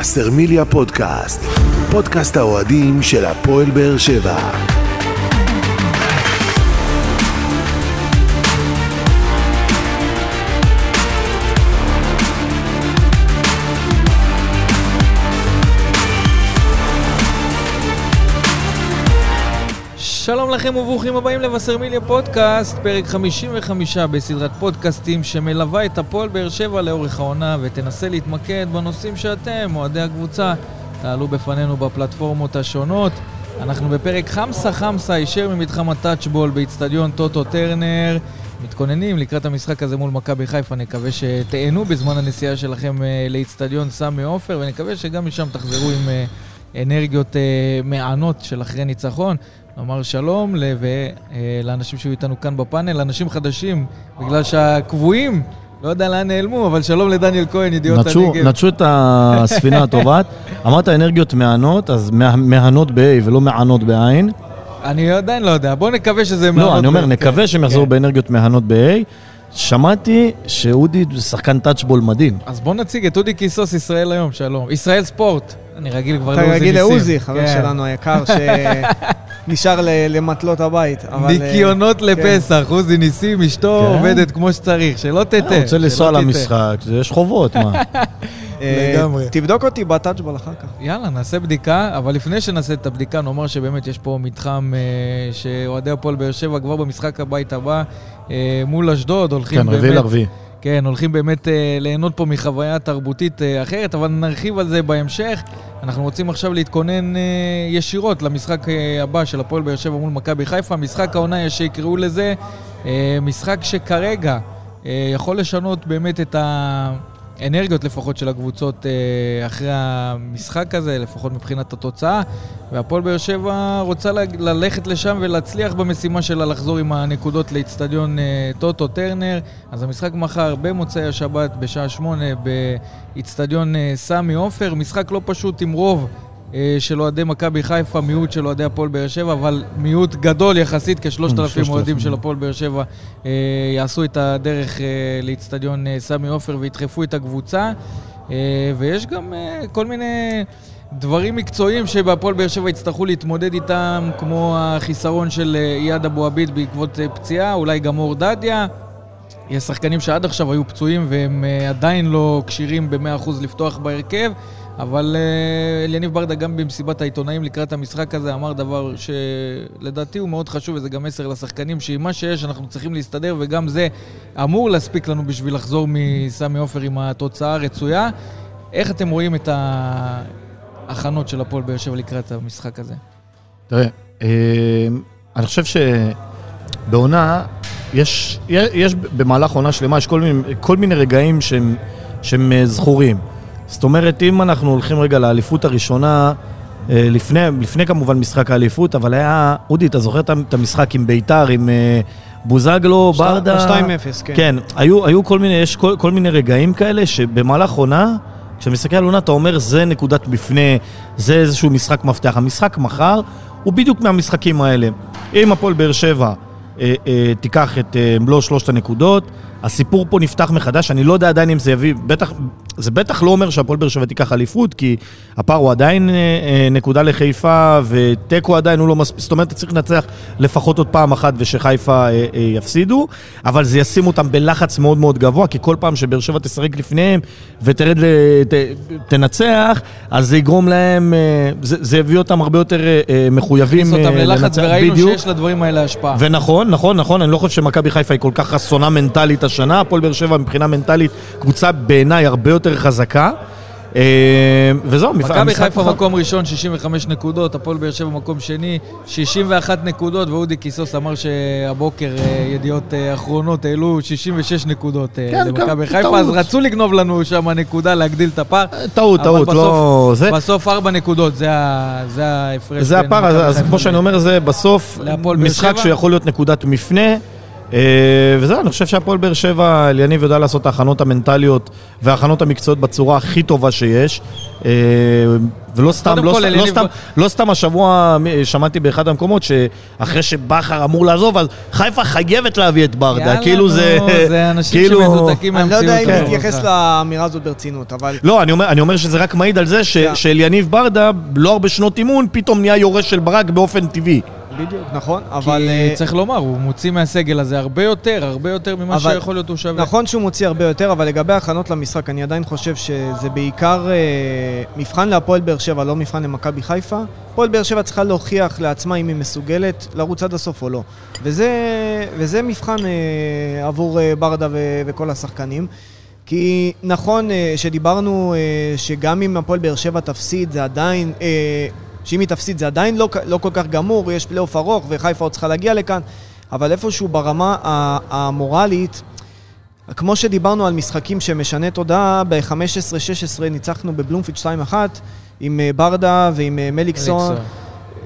וסרמיליה פודקאסט, פודקאסט האוהדים של הפועל באר שבע. שלום לכם וברוכים הבאים לבשרמיליה פודקאסט, פרק 55 בסדרת פודקאסטים שמלווה את הפועל באר שבע לאורך העונה ותנסה להתמקד בנושאים שאתם, אוהדי הקבוצה, תעלו בפנינו בפלטפורמות השונות. אנחנו בפרק חמסה חמסה הישר ממתחם הטאצ'בול באיצטדיון טוטו טרנר. מתכוננים לקראת המשחק הזה מול מכבי חיפה, נקווה שתהנו בזמן הנסיעה שלכם אה, לאיצטדיון סמי עופר, ונקווה שגם משם תחזרו עם אה, אנרגיות אה, מענות של אחרי ניצחון. נאמר שלום לאנשים שהיו איתנו כאן בפאנל, אנשים חדשים, בגלל שהקבועים, לא יודע לאן נעלמו, אבל שלום לדניאל כהן, ידיעות הנגב. נטשו את הספינה הטובעת. אמרת אנרגיות מהנות, אז מהנות ב-A ולא מענות בעין. אני עדיין לא יודע, בואו נקווה שזה. לא, אני אומר, נקווה שהם יחזרו כן. באנרגיות מהנות ב-A. שמעתי שאודי שחקן טאצ'בול מדהים. אז בוא נציג את אודי קיסוס ישראל היום, שלום. ישראל ספורט. אני רגיל כבר לעוזי ניסים. אתה רגיל לעוזי, חבר כן. שלנו היקר, שנשאר למטלות הבית. ניקיונות אה, לפסח, כן. עוזי ניסים, אשתו כן. עובדת כמו שצריך, שלא תטה. הוא רוצה לנסוע למשחק, יש חובות, מה? אה, לגמרי. תבדוק אותי בטאצ'בול אחר כך. יאללה, נעשה בדיקה, אבל לפני שנעשה את הבדיקה, נאמר שבאמת יש פה מתחם אה, שאוהדי הפועל באר שבע כבר במשחק הבית הבא מול אשדוד, הולכים באמת... כן, רביעי לרביעי. כן, הולכים באמת אה, ליהנות פה מחוויה תרבותית אה, אחרת, אבל נרחיב על זה בהמשך. אנחנו רוצים עכשיו להתכונן אה, ישירות למשחק אה, הבא של הפועל באר שבע מול מכבי חיפה. משחק העונה, יש שיקראו לזה, אה, משחק שכרגע אה, יכול לשנות באמת את ה... אנרגיות לפחות של הקבוצות אה, אחרי המשחק הזה, לפחות מבחינת התוצאה. והפועל באר שבע רוצה ללכת לשם ולהצליח במשימה שלה לחזור עם הנקודות לאיצטדיון אה, טוטו טרנר. אז המשחק מחר במוצאי השבת בשעה שמונה באיצטדיון אה, סמי עופר. משחק לא פשוט עם רוב. אה, של אוהדי מכבי חיפה, מיעוט של אוהדי הפועל באר שבע, אבל מיעוט גדול יחסית, כשלושת אלפים אוהדים של הפועל באר שבע אה, יעשו את הדרך אה, לאיצטדיון סמי עופר וידחפו את הקבוצה. ויש גם כל מיני דברים מקצועיים שבהפועל באר שבע יצטרכו להתמודד איתם, כמו החיסרון של אייד אבו עביד בעקבות פציעה, אולי גם אור דדיה. יש שחקנים שעד עכשיו היו פצועים והם עדיין לא כשירים ב-100% לפתוח בהרכב. אבל uh, אליניב ברדה גם במסיבת העיתונאים לקראת המשחק הזה אמר דבר שלדעתי הוא מאוד חשוב, וזה גם מסר לשחקנים, שעם מה שיש אנחנו צריכים להסתדר, וגם זה אמור להספיק לנו בשביל לחזור מסמי עופר עם התוצאה הרצויה. איך אתם רואים את ההכנות של הפועל באר שבע לקראת המשחק הזה? תראה, אה, אני חושב שבעונה, יש, יש במהלך עונה שלמה, יש כל מיני, כל מיני רגעים שהם, שהם אה, זכורים. זאת אומרת, אם אנחנו הולכים רגע לאליפות הראשונה, אה, לפני, לפני כמובן משחק האליפות, אבל היה, אודי, אתה זוכר את המשחק עם ביתר, עם אה, בוזגלו, שת, ברדה? 2-0, כן. כן, היו, היו כל מיני, יש כל, כל מיני רגעים כאלה שבמהלך עונה, כשאתה מסתכל על עונה, אתה אומר, זה נקודת מפנה, זה איזשהו משחק מפתח. המשחק מחר הוא בדיוק מהמשחקים האלה. אם הפועל באר שבע אה, אה, תיקח את אה, מלוא שלושת הנקודות, הסיפור פה נפתח מחדש, אני לא יודע עדיין אם זה יביא, בטח, זה בטח לא אומר שהפועל באר שבע תיקח אליפות, כי הפער הוא עדיין אה, אה, נקודה לחיפה, ותיקו עדיין הוא לא מספיק, זאת אומרת, צריך לנצח לפחות עוד פעם אחת ושחיפה אה, יפסידו, אבל זה ישים אותם בלחץ מאוד מאוד גבוה, כי כל פעם שבאר שבע תשחק לפניהם ותרד, ת, תנצח, אז זה יגרום להם, זה, זה יביא אותם הרבה יותר מחויבים לנצח. אותם ללחץ, וראינו בדיוק. שיש לדברים האלה השפעה. ונכון, נכון, נכון, אני לא חושב שמכבי חיפה היא כל כך אסונה מנטלית השנה, הפועל באר שבע מבחינה מנטלית קבוצה בעיניי הרבה יותר חזקה. אה, וזהו, מכבי חיפה מקום ראשון, 65 נקודות, הפועל באר שבע מקום שני, 61 נקודות, ואודי קיסוס אמר שהבוקר אה, ידיעות אה, אחרונות העלו 66 נקודות כן, למכבי כן, חיפה, אז רצו לגנוב לנו שם נקודה, להגדיל את הפער. טעות, טעות, לא... זה... בסוף ארבע נקודות, זה ההפרש. זה הפער, אז כמו שאני אומר, זה בסוף משחק שיכול להיות נקודת מפנה. אה, וזהו, אני חושב שהפועל באר שבע, אליניב יודע לעשות את ההכנות המנטליות וההכנות המקצועיות בצורה הכי טובה שיש. אה, ולא סתם, לא, כל, סתם- לא, סתם, לא סתם השבוע מ- שמעתי באחד המקומות שאחרי שבכר אמור לעזוב, אז חיפה חייבת להביא את ברדה. יאללה, כאילו נו, זה... זה אנשים כאילו- שמנותקים אני לא מהמציאות. יודע אם. להתייחס לאמירה הזאת ברצינות, אבל... לא, אני אומר, אני אומר שזה רק מעיד על זה ש, כן. שאליניב ברדה, לא הרבה שנות אימון, פתאום נהיה יורש של ברק באופן טבעי. בדיוק, נכון, כי אבל... אה, צריך לומר, הוא מוציא מהסגל הזה הרבה יותר, הרבה יותר ממה אבל- שיכול להיות הוא שווה. נכון שהוא מוציא הרבה יותר, אבל לגבי ההכנות למשחק, אני עדיין חושב שזה בעיקר אה, מבחן להפועל באר שבע, לא מבחן למכבי חיפה. הפועל באר שבע צריכה להוכיח לעצמה אם היא מסוגלת לרוץ עד הסוף או לא. וזה, וזה מבחן אה, עבור אה, ברדה ו- וכל השחקנים. כי נכון אה, שדיברנו אה, שגם אם הפועל באר שבע תפסיד, זה עדיין... שאם היא תפסיד זה עדיין לא, לא כל כך גמור, יש פלייאוף ארוך וחיפה עוד צריכה להגיע לכאן, אבל איפשהו ברמה המורלית, כמו שדיברנו על משחקים שמשנה תודעה, ב-15-16 ניצחנו בבלומפיד 2-1 עם אה, ברדה ועם אה, מליקסון, אליקסון.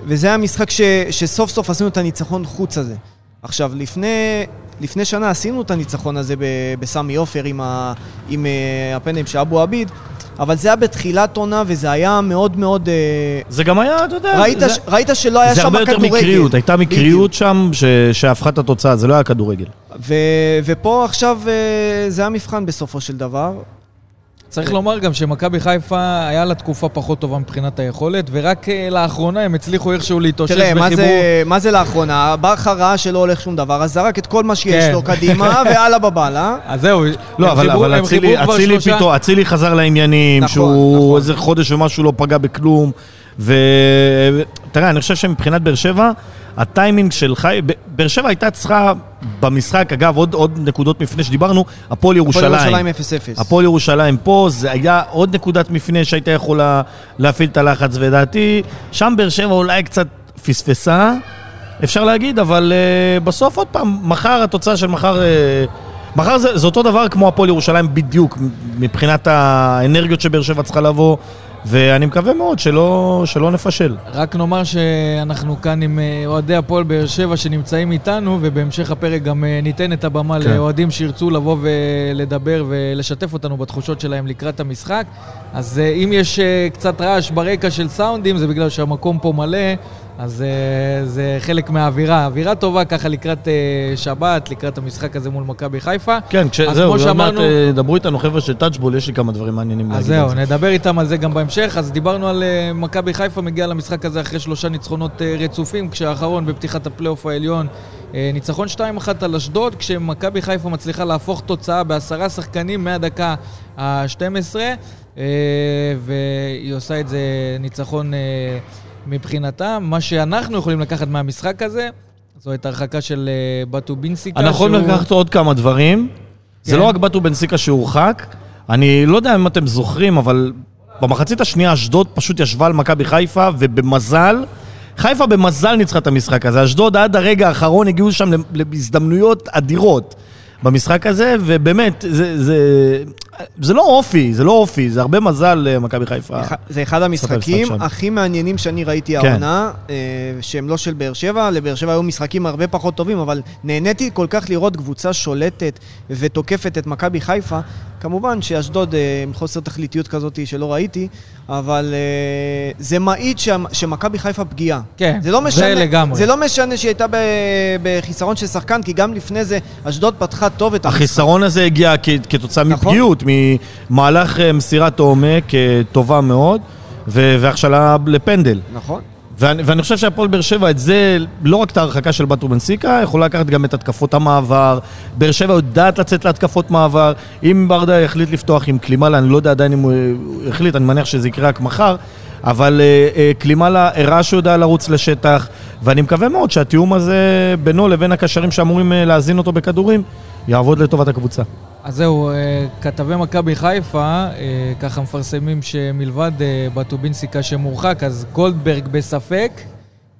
וזה היה משחק ש, שסוף סוף עשינו את הניצחון חוץ הזה. עכשיו, לפני, לפני שנה עשינו את הניצחון הזה בסמי עופר עם, ה, עם אה, הפנדלים של אבו עביד, אבל זה היה בתחילת עונה וזה היה מאוד מאוד... אה, זה גם היה, אתה יודע, ראית, זה, ש, ראית שלא היה זה שם הרבה יותר כדורגל. מקריות, הייתה. מקריות שם ש, שהפכה את התוצאה, זה לא היה כדורגל. ו, ופה עכשיו אה, זה המבחן בסופו של דבר. צריך לומר גם שמכבי חיפה היה לה תקופה פחות טובה מבחינת היכולת, ורק אה, לאחרונה הם הצליחו איכשהו להתאושש תראה, מה בחיבור. זה, מה זה לאחרונה? בכר ראה שלא הולך שום דבר, אז זרק את כל מה שיש כן. לו קדימה, ואללה בבאללה. אז זהו, לא, הם אבל חיברו- אבל אצילי אצילי שלושה- פתאום, אצילי חזר לעניינים, נכון, שהוא נכון. איזה חודש ומשהו לא פגע בכלום. ותראה, אני חושב שמבחינת באר שבע, הטיימינג של חי... באר שבע הייתה צריכה במשחק, אגב, עוד, עוד נקודות מפנה שדיברנו, הפועל הפועל ירושלים. ירושלים 0-0. הפועל ירושלים פה, זה היה עוד נקודת מפנה שהייתה יכולה להפעיל את הלחץ, ולדעתי, שם באר שבע אולי קצת פספסה, אפשר להגיד, אבל uh, בסוף עוד פעם, מחר, התוצאה של מחר... Uh, מחר זה, זה אותו דבר כמו הפועל ירושלים בדיוק, מבחינת האנרגיות שבאר שבע צריכה לבוא, ואני מקווה מאוד שלא, שלא נפשל. רק נאמר שאנחנו כאן עם אה, אוהדי הפועל באר שבע שנמצאים איתנו, ובהמשך הפרק גם אה, ניתן את הבמה כן. לאוהדים שירצו לבוא ולדבר ולשתף אותנו בתחושות שלהם לקראת המשחק. אז אה, אם יש קצת רעש ברקע של סאונדים, זה בגלל שהמקום פה מלא, אז אה, זה חלק מהאווירה. אווירה טובה ככה לקראת אה, שבת, לקראת המשחק הזה מול מכבי חיפה. כן, כש- אז זהו, עוד מעט שאמרנו- אה, דברו איתנו חבר'ה של טאצ'בול, יש לי כמה דברים מעניינים אז להגיד על זהו, זה. נדבר איתם על זה גם בהמשך. אז דיברנו על מכבי חיפה מגיעה למשחק הזה אחרי שלושה ניצחונות רצופים, כשהאחרון בפתיחת הפלייאוף העליון, ניצחון 2-1 על אשדוד, כשמכבי חיפה מצליחה להפוך תוצאה בעשרה שחקנים מהדקה ה-12, אה, והיא עושה את זה ניצחון מבחינתה. מה שאנחנו יכולים לקחת מהמשחק הזה, זו את הרחקה של אה, בטו בינסיקה. אנחנו יכולים שהוא- לקחת עוד כמה דברים. זה כן. לא רק בטו בנסיקה שהורחק. אני לא יודע אם אתם זוכרים, אבל במחצית השנייה אשדוד פשוט ישבה על מכבי חיפה, ובמזל, חיפה במזל ניצחה את המשחק הזה. אשדוד עד הרגע האחרון הגיעו שם להזדמנויות אדירות במשחק הזה, ובאמת, זה, זה, זה לא אופי, זה לא אופי, זה הרבה מזל למכבי חיפה. אחד- זה אחד המשחקים. הכי מעניינים שאני ראיתי כן. העונה, אה, שהם לא של באר שבע, לבאר שבע היו משחקים הרבה פחות טובים, אבל נהניתי כל כך לראות קבוצה שולטת ותוקפת את מכבי חיפה. כמובן שאשדוד אה, עם חוסר תכליתיות כזאת שלא ראיתי, אבל אה, זה מעיד שמכבי חיפה פגיעה. כן, זה לא זה משנה, לגמרי. זה לא משנה שהיא הייתה בחיסרון של שחקן, כי גם לפני זה אשדוד פתחה טוב את המשחק. החיסרון הזה הגיע כתוצאה נכון. מפגיעות, ממהלך אה, מסירת עומק אה, טובה מאוד, ו- והכשלה לפנדל. נכון. ואני, ואני חושב שהפועל באר שבע, את זה, לא רק את ההרחקה של בטו בנסיקה, יכולה לקחת גם את התקפות המעבר. באר שבע יודעת לצאת להתקפות מעבר. אם ברדה יחליט לפתוח עם קלימלה, אני לא יודע עדיין אם הוא הוא החליט, אני מניח שזה יקרה רק מחר, אבל אה, אה, קלימלה הראה שהוא יודע לרוץ לשטח, ואני מקווה מאוד שהתיאום הזה בינו לבין הקשרים שאמורים אה, להזין אותו בכדורים, יעבוד לטובת הקבוצה. אז זהו, כתבי מכבי חיפה, ככה מפרסמים שמלבד בטובינסיקה שמורחק, אז גולדברג בספק.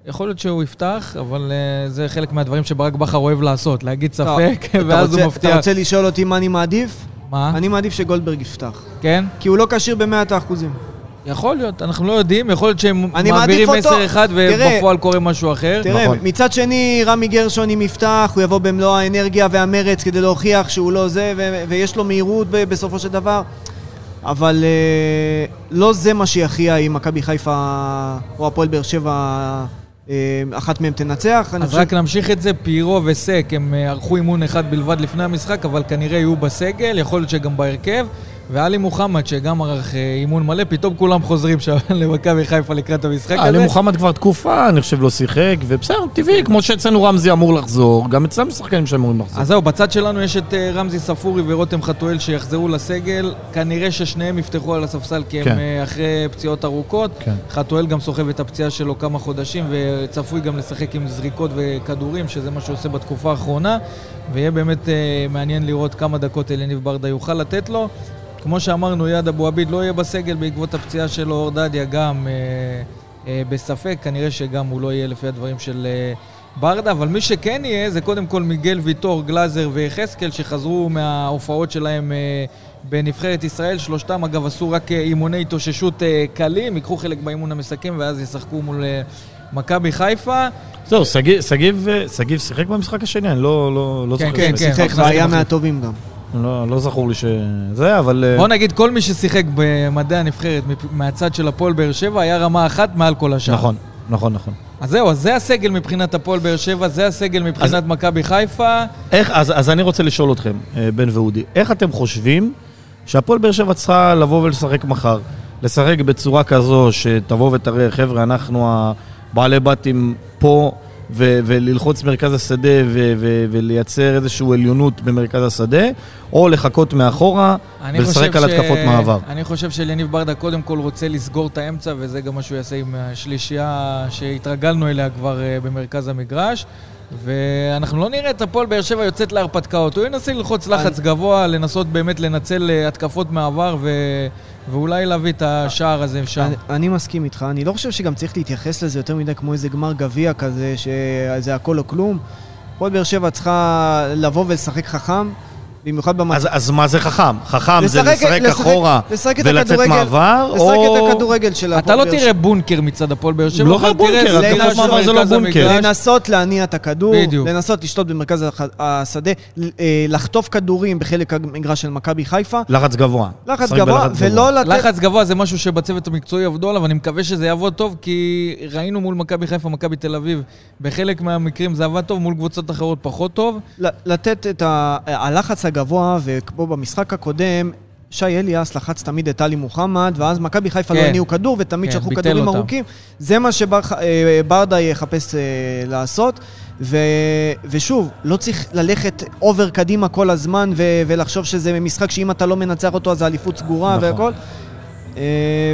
יכול להיות שהוא יפתח, אבל אה, זה חלק מהדברים שברק בכר אוהב לעשות, להגיד ספק, אתה ואז רוצה- הוא מבטיח. אתה רוצה לשאול אותי מה אני מעדיף? מה? אני מעדיף שגולדברג יפתח. כן? כי הוא לא כשיר במאת האחוזים. יכול להיות, אנחנו לא יודעים, יכול להיות שהם מעבירים. 10-1 תראה, ובפועל קורה משהו אחר. תראה, נכון. מצד שני, רמי גרשון עם יפתח, הוא יבוא במלוא האנרגיה והמרץ כדי להוכיח שהוא לא זה, ו- ויש לו מהירות ב- בסופו של דבר. אבל אה, לא זה מה שיכריע אם מכבי חיפה או הפועל באר שבע, אה, אחת מהן תנצח. אז חושב- רק נמשיך את זה, פירו וסק, הם אה, ערכו אימון אחד בלבד לפני המשחק, אבל כנראה יהיו בסגל, יכול להיות שגם בהרכב. ועלי מוחמד, שגם ערך אה, אימון מלא, פתאום כולם חוזרים שם למכבי חיפה לקראת המשחק הזה. עלי מוחמד כבר תקופה, אני חושב, לא שיחק, ובסדר, טבעי, כמו שאצלנו רמזי אמור לחזור, גם אצלם שחקנים שאמורים לחזור. אז זהו, בצד שלנו יש את אה, רמזי ספורי ורותם חתואל שיחזרו לסגל. כנראה ששניהם יפתחו על הספסל כי הם כן. אה, אחרי פציעות ארוכות. כן. חתואל גם סוחב את הפציעה שלו כמה חודשים וצפוי גם לשחק עם זריקות וכדורים, שזה מה שהוא עושה בתקופה האחרונה. ויהיה באמת אה, מעניין לראות כמה דקות אליניב ברדה יוכל לתת לו. כמו שאמרנו, יעד אבו עביד לא יהיה בסגל בעקבות הפציעה שלו, אור דדיה גם אה, אה, בספק, כנראה שגם הוא לא יהיה לפי הדברים של אה, ברדה, אבל מי שכן יהיה זה קודם כל מיגל ויטור, גלאזר ויחזקאל, שחזרו מההופעות שלהם אה, בנבחרת ישראל. שלושתם, אגב, עשו רק אה, אימוני התאוששות אה, קלים, ייקחו חלק באימון המסכם ואז ישחקו מול אה, מכבי חיפה. זהו, שגיב- אה, שיחק במשחק השני, אני לא לא- לא כן, זוכר. כן, שהוא כן. שיחק. והיה. מהטובים גם. לא לא זכור לי שזה, אבל... אה, בוא נגיד, כל מי ששיחק במדעי הנבחרת מהצד של הפועל באר שבע היה רמה אחת מעל כל השאר. נכון, נכון, נכון. אז זהו, אז זה הסגל מבחינת הפועל באר שבע, זה הסגל מבחינת מכבי חיפה. איך, אז, אז אני רוצה לשאול אתכם, אה, בן ואודי, איך אתם חושבים שהפועל באר שבע צריכה לבוא ולשחק מחר? לשחק בצורה כזו שתבוא ותראה, חבר'ה, אנחנו הבעלי בתים פה, ו- וללחוץ מרכז השדה ו- ו- ולייצר איזושהי עליונות במרכז השדה, או לחכות מאחורה ולשחק על ש- התקפות מעבר. אני חושב שאליניב ברדה קודם כל רוצה לסגור את האמצע, וזה גם מה שהוא יעשה עם השלישייה שהתרגלנו אליה כבר אה, במרכז המגרש. ואנחנו לא נראה את הפועל באר שבע יוצאת להרפתקאות. הוא ינסה ללחוץ לחץ גבוה, לנסות באמת לנצל אה, התקפות מעבר ו... ואולי להביא את השער הזה שם. אני, אני מסכים איתך, אני לא חושב שגם צריך להתייחס לזה יותר מדי כמו איזה גמר גביע כזה, שזה הכל או כלום. הפועל באר שבע צריכה לבוא ולשחק חכם, במיוחד במצב... אז, אז מה זה חכם? חכם זה לשחק- לשחק לשחק- אחורה לשחק הכדורגל- מעבר, לשחק או... את הכדורגל של אתה הפועל לא באר שבע. תראה בונקר מצד הפועל באר שבע, לא אבל בונקר, זליגה מעבר זה לא בונקר. המגרש. לנסות להניע את הכדור, בדיוק. לנסות לשלוט במרכז השדה, אה, לחטוף כדורים בחלק המגרש של מכבי חיפה, לחץ גבוה. לחץ לשחק גבוה, ולא לתת... לחץ גבוה זה משהו שבצוות המקצועי עבדו עליו, אני מקווה שזה יעבוד טוב, כי ראינו מול מכבי חיפה, מכבי תל אביב, בחלק מהמקרים זה עבד טוב, מול קבוצות אחרות פחות טוב. לתת את ה- הלחץ הגבוה, וכמו במשחק הקודם, שי אליאס לחץ תמיד את טלי מוחמד, ואז מכבי חיפה לא כן. הניעו כדור, ותמיד כן, שלחו כדורים אותם. ארוכים. זה מה שברדה יחפש אה, לעשות. ו... ושוב, לא צריך ללכת אובר קדימה כל הזמן ו... ולחשוב שזה משחק שאם אתה לא מנצח אותו אז האליפות סגורה נכון. והכל. אה,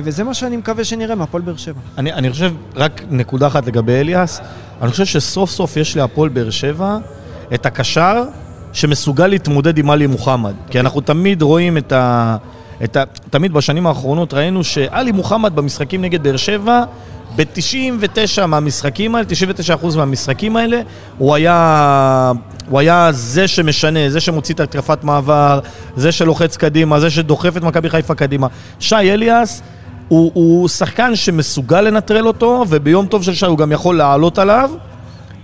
וזה מה שאני מקווה שנראה מהפועל באר שבע. אני, אני חושב, רק נקודה אחת לגבי אליאס, אני חושב שסוף סוף יש להפועל באר שבע את הקשר שמסוגל להתמודד עם עלי מוחמד. כי אנחנו תמיד רואים את ה... את ה... תמיד בשנים האחרונות ראינו שעלי מוחמד במשחקים נגד באר שבע, ב-99 מהמשחקים האלה, 99% מהמשחקים האלה, הוא היה, הוא היה זה שמשנה, זה שמוציא את התקפת מעבר, זה שלוחץ קדימה, זה שדוחף את מכבי חיפה קדימה. שי אליאס הוא, הוא שחקן שמסוגל לנטרל אותו, וביום טוב של שי הוא גם יכול לעלות עליו,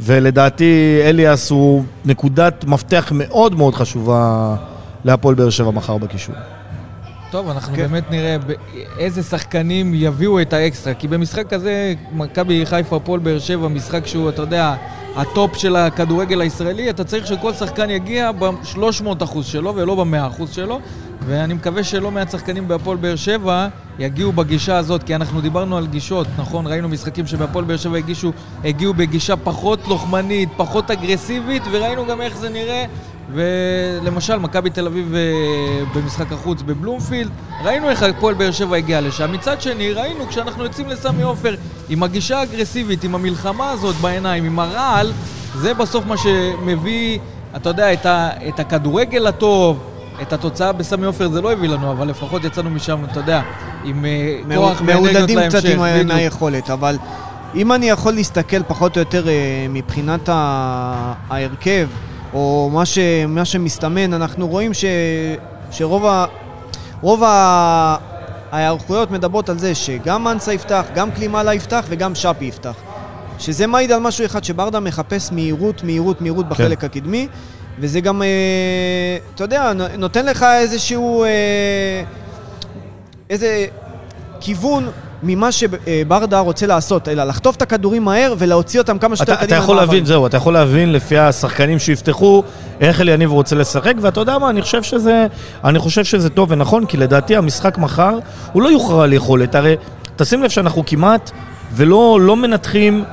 ולדעתי אליאס הוא נקודת מפתח מאוד מאוד חשובה להפועל באר שבע מחר בקישור. טוב, אנחנו כן. באמת נראה איזה שחקנים יביאו את האקסטרה. כי במשחק הזה, מכבי חיפה, הפועל באר שבע, משחק שהוא, אתה יודע, הטופ של הכדורגל הישראלי, אתה צריך שכל שחקן יגיע ב-300% שלו ולא ב-100% שלו. ואני מקווה שלא מעט שחקנים בהפועל באר שבע יגיעו בגישה הזאת, כי אנחנו דיברנו על גישות, נכון? ראינו משחקים שבהפועל באר שבע הגישו, הגיעו בגישה פחות לוחמנית, פחות אגרסיבית, וראינו גם איך זה נראה. ולמשל, מכבי תל אביב אה, במשחק החוץ בבלומפילד, ראינו איך הפועל באר שבע הגיע לשם. מצד שני, ראינו כשאנחנו יוצאים לסמי עופר עם הגישה האגרסיבית, עם המלחמה הזאת בעיניים, עם הרעל, זה בסוף מה שמביא, אתה יודע, את, ה, את הכדורגל הטוב. את התוצאה בסמי עופר זה לא הביא לנו, אבל לפחות יצאנו משם, אתה יודע, עם אה, כוח ואנרגיות מעודדים להמשך. קצת עם ה- בדיוק. מהיכולת, אבל אם אני יכול להסתכל פחות או יותר אה, מבחינת ההרכב, או מה, ש, מה שמסתמן, אנחנו רואים ש, שרוב ה, רוב ה, ההיערכויות מדברות על זה שגם מנסה יפתח, גם קלימאלה יפתח וגם שפי יפתח. שזה מעיד על משהו אחד, שברדה מחפש מהירות, מהירות, מהירות בחלק כן. הקדמי, וזה גם, אה, אתה יודע, נו- נותן לך איזשהו... אה, איזה כיוון ממה שברדה רוצה לעשות, אלא לחטוף את הכדורים מהר ולהוציא אותם כמה שיותר קדימה. אתה יכול מהמעברים. להבין, זהו, אתה יכול להבין לפי השחקנים שיפתחו, איך אליניב רוצה לשחק, ואתה יודע מה, אני חושב שזה, אני חושב שזה טוב ונכון, כי לדעתי המשחק מחר, הוא לא יוכרע על יכולת, הרי תשים לב שאנחנו כמעט ולא לא מנתחים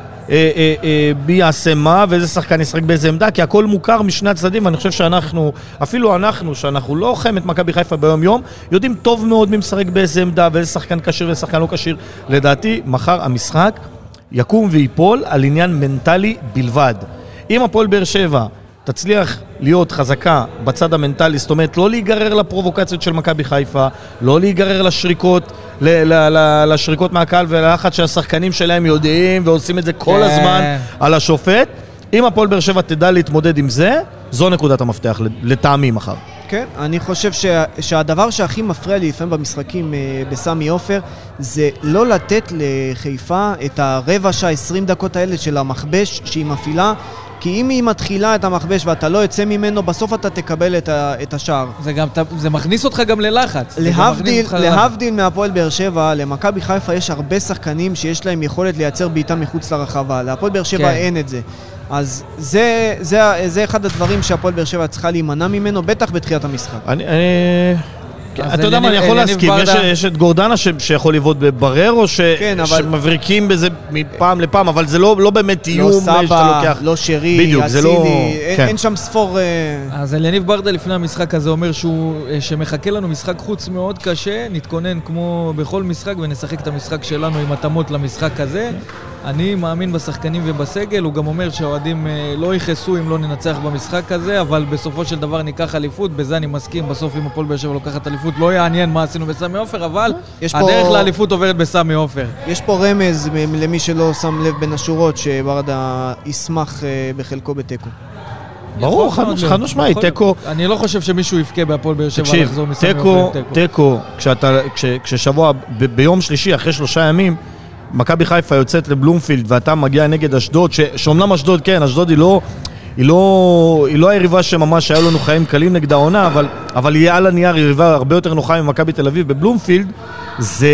מי יעשה מה ואיזה שחקן ישחק באיזה עמדה, כי הכל מוכר משני הצדדים, ואני חושב שאנחנו, אפילו אנחנו, שאנחנו לא אוכלים את מכבי חיפה ביום-יום, יודעים טוב מאוד מי משחק באיזה עמדה ואיזה שחקן כשיר ואיזה שחקן לא כשיר. לדעתי, מחר המשחק יקום וייפול על עניין מנטלי בלבד. אם הפועל באר שבע תצליח להיות חזקה בצד המנטלי, זאת אומרת לא להיגרר לפרובוקציות של מכבי חיפה, לא להיגרר לשריקות, לשריקות מהקהל וללחץ שהשחקנים שלהם יודעים ועושים את זה כל כן. הזמן על השופט. אם הפועל באר שבע תדע להתמודד עם זה, זו נקודת המפתח לטעמי מחר. כן, אני חושב שה, שהדבר שהכי מפריע לי לפעמים במשחקים אה, בסמי עופר זה לא לתת לחיפה את הרבע שעה, 20 דקות האלה של המכבש שהיא מפעילה כי אם היא מתחילה את המכבש ואתה לא יוצא ממנו, בסוף אתה תקבל את, ה, את השער. זה גם, זה מכניס אותך גם ללחץ. גם להבדיל, ללחץ. להבדיל מהפועל באר שבע, למכבי חיפה יש הרבה שחקנים שיש להם יכולת לייצר בעיטה מחוץ לרחבה. להפועל באר שבע כן. אין את זה. אז זה, זה, זה אחד הדברים שהפועל באר שבע צריכה להימנע ממנו, בטח בתחילת המשחק. אני... אני... כן, אתה יודע מה, אני יכול להסכים, יש, יש את גורדנה ש, שיכול לבעוט בבררו, ש, כן, אבל- שמבריקים בזה מפעם לפעם, אבל זה לא, לא באמת איום לא שאתה סבא, לוקח. לא שרי, זה אצילי, לא- אין, כן. אין שם ספור... אה, אז אליניב ברדה לפני המשחק הזה אומר שהוא, אה, שמחכה לנו משחק חוץ מאוד קשה, נתכונן כמו בכל משחק ונשחק את המשחק שלנו עם התאמות למשחק הזה. אני מאמין בשחקנים ובסגל, הוא גם אומר שהאוהדים אה, לא יכעסו אם לא ננצח במשחק הזה, אבל בסופו של דבר ניקח אליפות, בזה אני מסכים, בסוף אם הפועל באר שבע לוקחת אליפות לא יעניין מה עשינו בסמי עופר, אבל יש פה- הדרך לאליפות עוברת בסמי עופר. יש פה רמז מ- למי שלא שם לב בין השורות, שברדה ישמח אה, בחלקו בתיקו. ברור, חד משמעית, תיקו, אני לא חושב שמישהו יבכה בהפועל באר שבע לחזור מסמי עופר עם תיקו. תיקו, כששבוע, ביום שלישי, אחרי שלושה ימים, מכבי חיפה יוצאת לבלומפילד ואתה מגיע נגד אשדוד, שאומנם אשדוד, כן, אשדוד היא לא... היא לא, היא לא היריבה שממש היו לנו חיים קלים נגד העונה, אבל, אבל היא על הנייר יריבה הרבה יותר נוחה ממכבי תל אביב בבלומפילד. זה,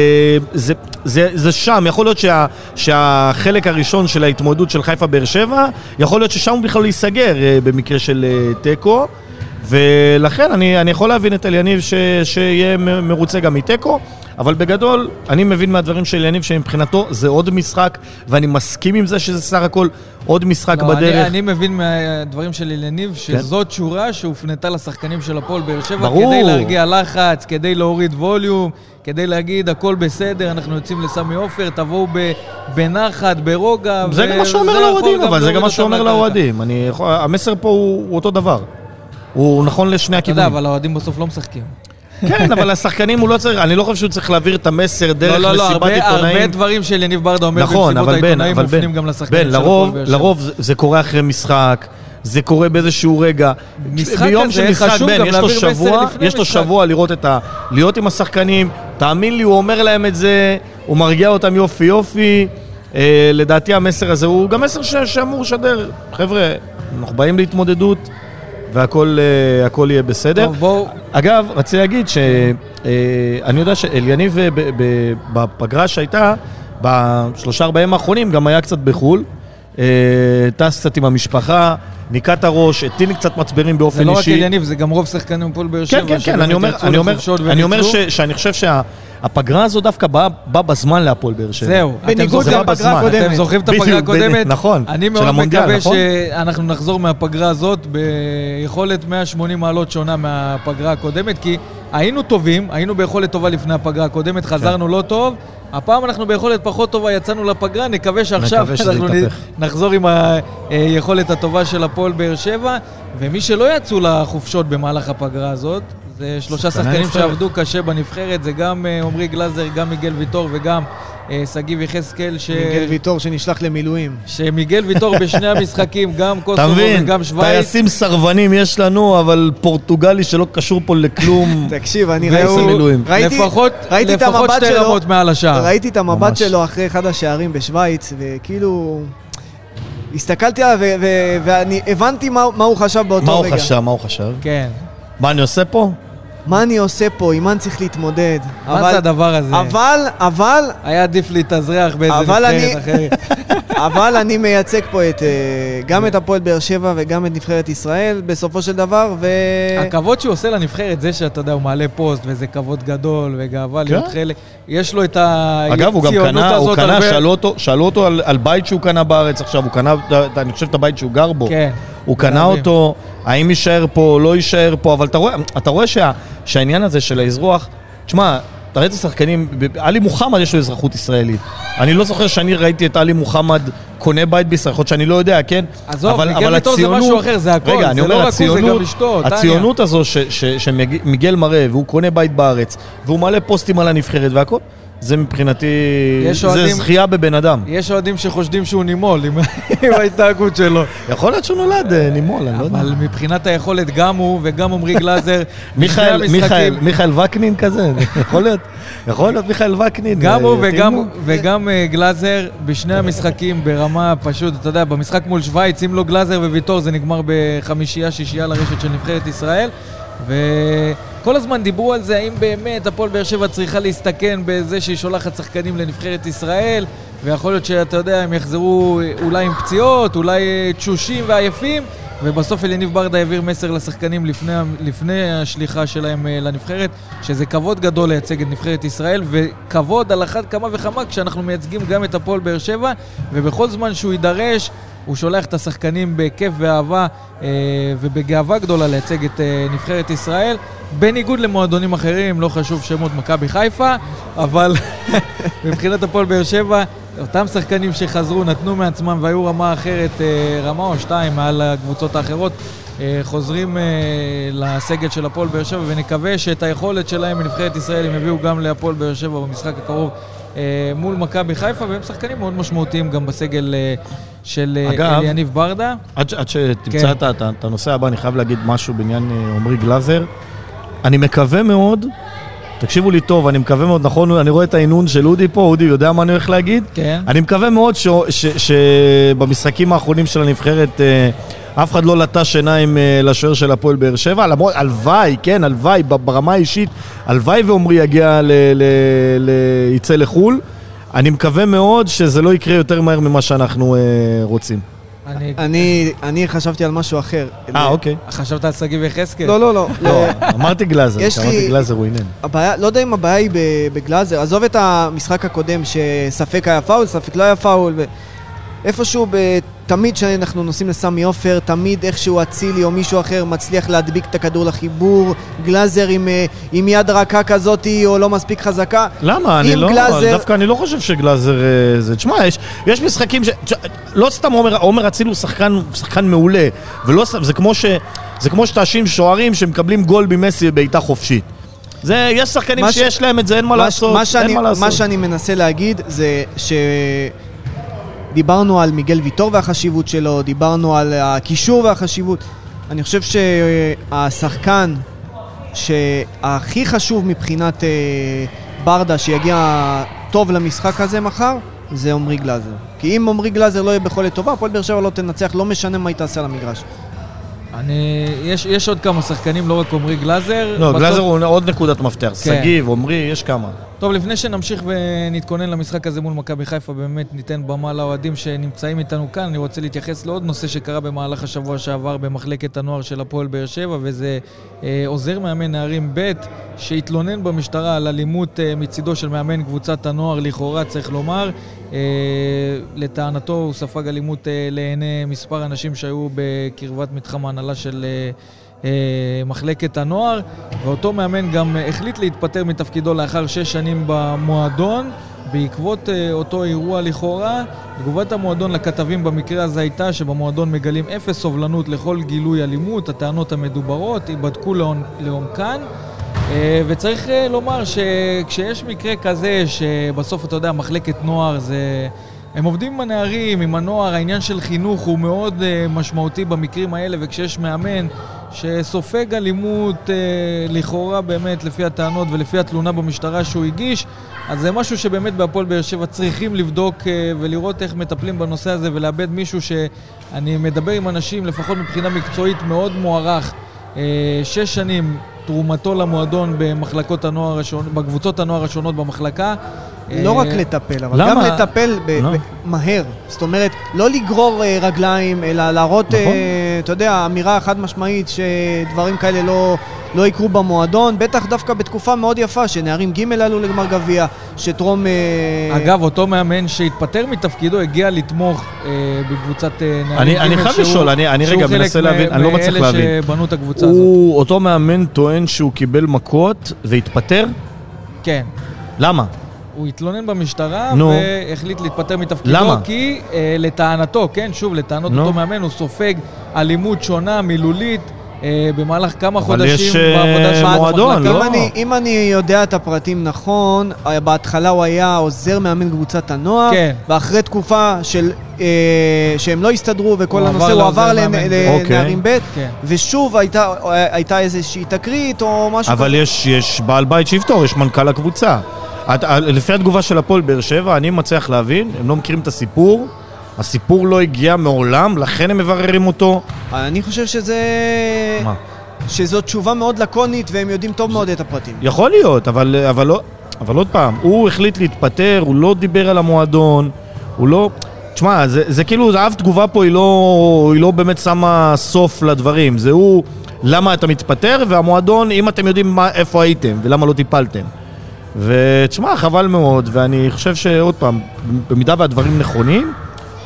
זה, זה, זה שם, יכול להיות שה, שהחלק הראשון של ההתמודדות של חיפה באר שבע, יכול להיות ששם הוא בכלל ייסגר אה, במקרה של אה, תיקו. ולכן אני, אני יכול להבין את אליניב ש, שיהיה מרוצה גם מתיקו, אבל בגדול, אני מבין מהדברים של אליניב שמבחינתו זה עוד משחק, ואני מסכים עם זה שזה סך הכל עוד משחק לא, בדרך. אני, אני מבין מהדברים של אליניב שזאת שורה שהופנתה לשחקנים של הפועל באר שבע ברור. כדי להרגיע לחץ, כדי להוריד ווליום, כדי להגיד הכל בסדר, אנחנו יוצאים לסמי עופר, תבואו ב, בנחת, ברוגע. זה גם מה שאומר יכול לאוהדים, אבל זה גם מה שאומר. לאוהדים. המסר פה הוא הוא אותו דבר. הוא נכון לשני אתה יודע, הכיוונים. אבל האוהדים בסוף לא משחקים. כן, אבל השחקנים הוא לא צריך, אני לא חושב שהוא צריך להעביר את המסר דרך לא, לא, לא, מסיבת הרבה, הרבה עיתונאים. דברים של יניב ברדה אומר נכון, במסיבות העיתונאים מופנים גם לשחקנים בן, של לרוב, הפועל באר שבע. לרוב זה, זה קורה אחרי משחק, זה קורה באיזשהו רגע. משחק ביום כזה של משחק, חשוב בן, גם יש לו להעביר מסר שבוע, יש לו. שבוע לראות את ה... להיות עם השחקנים, תאמין לי, הוא אומר להם את זה, הוא מרגיע אותם יופי יופי. אה, לדעתי המסר הזה הוא גם מסר שאמור לשדר. חבר'ה, אנחנו באים להתמודדות, והכל אה, יהיה בסדר. טוב, בואו... אגב, רציתי להגיד שאני יודע שאליניב אה, בפגרה שהייתה, בשלושה ארבעה ימים האחרונים גם היה קצת בחו"ל. אה, טס קצת עם המשפחה, ניקה את הראש, הטיל קצת מצברים באופן זה לא רק אישי. אליניב, זה גם רוב שחקנים בפועל באר שבע. כן, כן, כן, אני אומר, אני אומר, אני אומר. ש, שאני חושב שהפגרה הזו דווקא באה באה בזמן להפועל באר שבע. זהו, אתם בניגוד זוכרים- לפגרה אתם הקודמת. זוכרים את הפגרה הקודמת? נכון, אני מאוד מקווה נכון? שאנחנו נחזור מהפגרה הזאת ביכולת 180 מעלות שונה מהפגרה הקודמת, כי היינו טובים, היינו ביכולת טובה לפני הפגרה הקודמת, כן. חזרנו לא טוב. הפעם אנחנו ביכולת פחות טובה, יצאנו לפגרה, נקווה שעכשיו נקווה אנחנו. נחזור עם היכולת הטובה של הפועל באר שבע. ומי שלא יצאו לחופשות במהלך הפגרה הזאת, זה שלושה שחקני שחקנים. שעבדו קשה בנבחרת, זה גם אה, עמרי גלאזר, גם מיגל ויטור וגם אה, שגיב יחזקאל, ש... מיגל ויטור שנשלח למילואים. שמיגל ויטור בשני המשחקים, גם אתה קוסובו מבין? וגם שווייץ. טייסים סרבנים יש לנו, אבל פורטוגלי שלא קשור פה לכלום. תקשיב, אני ראיתי... לפחות, ראיתי לפחות שתי שלו. רמות מעל השער. ראיתי את המבט ממש. שלו אחרי אחד השערים בשוויץ, וכאילו... הסתכלתי עליו ו- ו- ואני הבנתי מה, מה הוא חשב באותו מה הוא רגע. חשב? מה הוא חשב? כן. מה אני עושה פה? מה אני עושה פה? עם מה אני צריך להתמודד? מה אבל- זה הדבר הזה? אבל, אבל, היה עדיף להתאזרח באיזה אבל נבחרת אני- אחרת. אבל אני מייצג פה את, אה, גם את הפועל באר שבע וגם את נבחרת ישראל בסופו של דבר, ו... הכבוד שהוא עושה לנבחרת, זה שאתה יודע, הוא מעלה פוסט, וזה כבוד גדול, וגאווה להיות כן. חלק. יש לו את הציונות אגב, הוא גם קנה, הוא הזאת קנה, הרבה- שאלו אותו, שאלו אותו על, על בית שהוא קנה בארץ עכשיו, הוא קנה, אני חושב, את הבית שהוא גר בו. כן. הוא קנה. אותו, האם יישאר פה או לא יישאר פה, אבל אתה רואה, אתה רואה שה, שהעניין הזה של האזרוח, תשמע, אתה רואה את השחקנים, עלי מוחמד יש לו אזרחות ישראלית. אני לא זוכר שאני ראיתי את עלי מוחמד קונה בית בישראל, יכול להיות שאני לא יודע, כן? עזוב, מיגל ויטור זה משהו אחר, זה הכל, רגע, זה אומר, לא רק הוא, זה הציונות, גם אשתו, טניה. הציונות הזו שמיגל מראה, והוא קונה בית בארץ, והוא מעלה פוסטים על הנבחרת והכל, זה מבחינתי, זה אוהדים- זכייה בבן אדם. יש אוהדים שחושדים שהוא נימול עם עם ההתנהגות שלו. יכול להיות שהוא נולד אה, נימול, אני לא יודע. אבל מבחינת היכולת, גם הוא וגם עמרי גלאזר, מיכאל, מיכאל, מיכאל וקנין כזה, יכול להיות, יכול להיות מיכאל וקנין. גם אה, הוא וגם. וגם אה, גלאזר בשני המשחקים ברמה פשוט, אתה יודע, במשחק מול שווייץ, אם לא גלאזר וויטור זה נגמר בחמישייה, שישייה לרשת של נבחרת ישראל. וכל הזמן דיברו על זה, האם באמת הפועל באר שבע צריכה להסתכן בזה שהיא שולחת שחקנים לנבחרת ישראל, ויכול להיות שאתה יודע, הם יחזרו אולי עם פציעות, אולי אה, תשושים ועייפים, ובסוף אליניב ברדה העביר מסר לשחקנים לפני, לפני השליחה שלהם אה, לנבחרת, שזה כבוד גדול לייצג את נבחרת ישראל, וכבוד על אחת כמה וכמה כשאנחנו מייצגים גם את הפועל באר שבע, ובכל זמן שהוא יידרש, הוא שולח את השחקנים בכיף ואהבה אה, ובגאווה גדולה לייצג את אה, נבחרת ישראל, בניגוד למועדונים אחרים, לא חשוב שמות מכבי חיפה, אבל מבחינת הפועל באר שבע, אותם שחקנים שחזרו, נתנו מעצמם והיו רמה אחרת, אה, רמה או שתיים מעל הקבוצות האחרות, אה, חוזרים אה, לסגל של הפועל באר שבע, ונקווה שאת היכולת שלהם מנבחרת ישראל הם יביאו גם להפועל באר שבע במשחק הקרוב. מול מכבי חיפה, והם שחקנים מאוד משמעותיים גם בסגל של אליניב ברדה. עד, עד שתמצא כן. את הנושא הבא, אני חייב להגיד משהו בעניין עמרי גלאזר. אני מקווה מאוד, תקשיבו לי טוב, אני מקווה מאוד, נכון, אני רואה את ההנהון של אודי פה, אודי יודע מה אני הולך להגיד? כן. אני מקווה מאוד שבמשחקים האחרונים של הנבחרת אה, אף אחד לא לטש עיניים אה, לשוער של הפועל באר שבע, למרות, הלוואי, כן, הלוואי, ברמה האישית, הלוואי ועמרי יגיע, ל- ל- ל- יצא לחו"ל. אני מקווה מאוד שזה לא יקרה יותר מהר ממה שאנחנו אה, רוצים. אני... אני, אני חשבתי על משהו אחר. אה, אוקיי. חשבת על שגיב יחזקאל? לא, לא, לא. לא, אמרתי גלאזר, יש לי- אמרתי גלאזר הוא עניין. הבעיה, לא יודע אם הבעיה היא ב- בגלאזר, עזוב את המשחק הקודם שספק היה פאול, ספק לא היה פאול, ו... איפשהו, ב... תמיד כשאנחנו נוסעים לסמי עופר, תמיד איכשהו אצילי או מישהו אחר מצליח להדביק את הכדור לחיבור, גלאזר עם, אה, עם יד רכה כזאתי או לא מספיק חזקה. למה? אני לא, גלאזר- דווקא אני לא חושב שגלאזר אה, זה... תשמע, יש, יש משחקים ש... לא סתם עומר, עומר אצילי הוא שחקן, שחקן מעולה, ולא סתם, זה כמו ש... זה כמו שתאשים שוערים שמקבלים גול ממסי בבעיטה חופשית. זה, יש שחקנים מה ש- שיש להם את זה, אין מה מה, לעשות, מה, שאני, אין מה לעשות. מה שאני מנסה להגיד זה שדיברנו על מיגל ויטור והחשיבות שלו, דיברנו על הקישור והחשיבות. אני חושב שהשחקן שהכי חשוב מבחינת אה, ברדה שיגיע טוב למשחק הזה מחר, זה עמרי גלאזר. כי אם עמרי גלאזר לא יהיה ביכולת טובה, הפועל באר שבע לא תנצח, לא משנה מה היא תעשה על המגרש. אני... יש, יש עוד כמה שחקנים, לא רק עמרי גלאזר. לא, בסוף- גלאזר הוא עוד נקודת מפתח. כן. שגיב, עמרי, יש כמה. טוב, לפני שנמשיך ונתכונן למשחק הזה מול מכבי חיפה, באמת ניתן במה לאוהדים שנמצאים איתנו כאן. אני רוצה להתייחס לעוד נושא שקרה במהלך השבוע שעבר במחלקת הנוער של הפועל באר שבע, וזה אה, עוזר מאמן נערים ב' שהתלונן במשטרה על אלימות אה, מצידו של מאמן קבוצת הנוער, לכאורה צריך לומר. אה, לטענתו הוא ספג אלימות אה, לעיני מספר אנשים שהיו בקרבת מתחם ההנהלה של... אה, מחלקת הנוער, ואותו מאמן גם אה, החליט להתפטר מתפקידו לאחר שש שנים במועדון. בעקבות אה, אותו אירוע לכאורה, תגובת המועדון לכתבים במקרה הזה הייתה שבמועדון מגלים אפס סובלנות לכל גילוי אלימות, הטענות המדוברות ייבדקו לעומק- לעומקן. אה, וצריך אה, לומר שכשיש מקרה כזה, שבסוף, אתה יודע, מחלקת נוער זה... הם עובדים עם הנערים, עם הנוער, העניין של חינוך הוא מאוד משמעותי במקרים האלה, וכשיש מאמן שסופג אלימות uh, לכאורה באמת לפי הטענות ולפי התלונה במשטרה שהוא הגיש, אז זה משהו שבאמת בהפועל באר שבע צריכים לבדוק uh, ולראות איך מטפלים בנושא הזה ולאבד מישהו שאני מדבר עם אנשים, לפחות מבחינה מקצועית, מאוד מוערך. Uh, שש שנים תרומתו למועדון במחלקות הנוער השונות, בקבוצות הנוער השונות במחלקה. לא רק אה, לטפל, אבל למה? גם לטפל ב- לא. ב- מהר. זאת אומרת, לא לגרור אה, רגליים, אלא להראות, נכון. אה, אתה יודע, אמירה חד משמעית שדברים כאלה לא, לא יקרו במועדון, בטח דווקא בתקופה מאוד יפה, שנערים ג' עלו לגמר גביע, שטרום... אה, אגב, אותו מאמן שהתפטר מתפקידו הגיע לתמוך אה, בקבוצת אה, נערים. אני- אני ג' חייב שהוא- לשאול, אני- אני שהוא רגע חלק מנסה מ- להבין, אני לא מצליח להבין. מאלה שבנו את הקבוצה הזאת. הוא, אותו מאמן טוען שהוא קיבל מכות והתפטר? כן. למה? הוא התלונן במשטרה נו. והחליט להתפטר מתפקידו. למה? כי אה, לטענתו, כן, שוב, לטענות נו. אותו מאמן, הוא סופג אלימות שונה, מילולית, אה, במהלך כמה אבל חודשים יש, אה, בעבודה שלו מועדון. לא? אם אני, אם אני יודע את הפרטים נכון, אה, בהתחלה הוא היה עוזר מאמן קבוצת הנוער, כן. ואחרי תקופה של, אה, שהם לא הסתדרו וכל הוא הנושא, עבר הוא עבר מאמן. לנערים אוקיי. ב', כן. ושוב הייתה, הייתה איזושהי תקרית או משהו אבל יש, יש בעל בית שיפתור, יש מנכ"ל הקבוצה. את, ה- לפי התגובה של הפועל באר שבע, אני מצליח להבין, הם לא מכירים את הסיפור, הסיפור לא הגיע מעולם, לכן הם מבררים אותו. אני חושב שזה... מה? שזו תשובה מאוד לקונית והם יודעים טוב מאוד את הפרטים. יכול להיות, אבל, אבל, לא, אבל עוד פעם, הוא החליט להתפטר, הוא לא דיבר על המועדון, הוא לא... תשמע, זה, זה כאילו, אף תגובה פה היא לא, היא לא באמת שמה סוף לדברים. זה הוא, למה אתה מתפטר, והמועדון, אם אתם יודעים מה, איפה הייתם ולמה לא טיפלתם. ותשמע, חבל מאוד, ואני חושב שעוד פעם, במידה והדברים נכונים,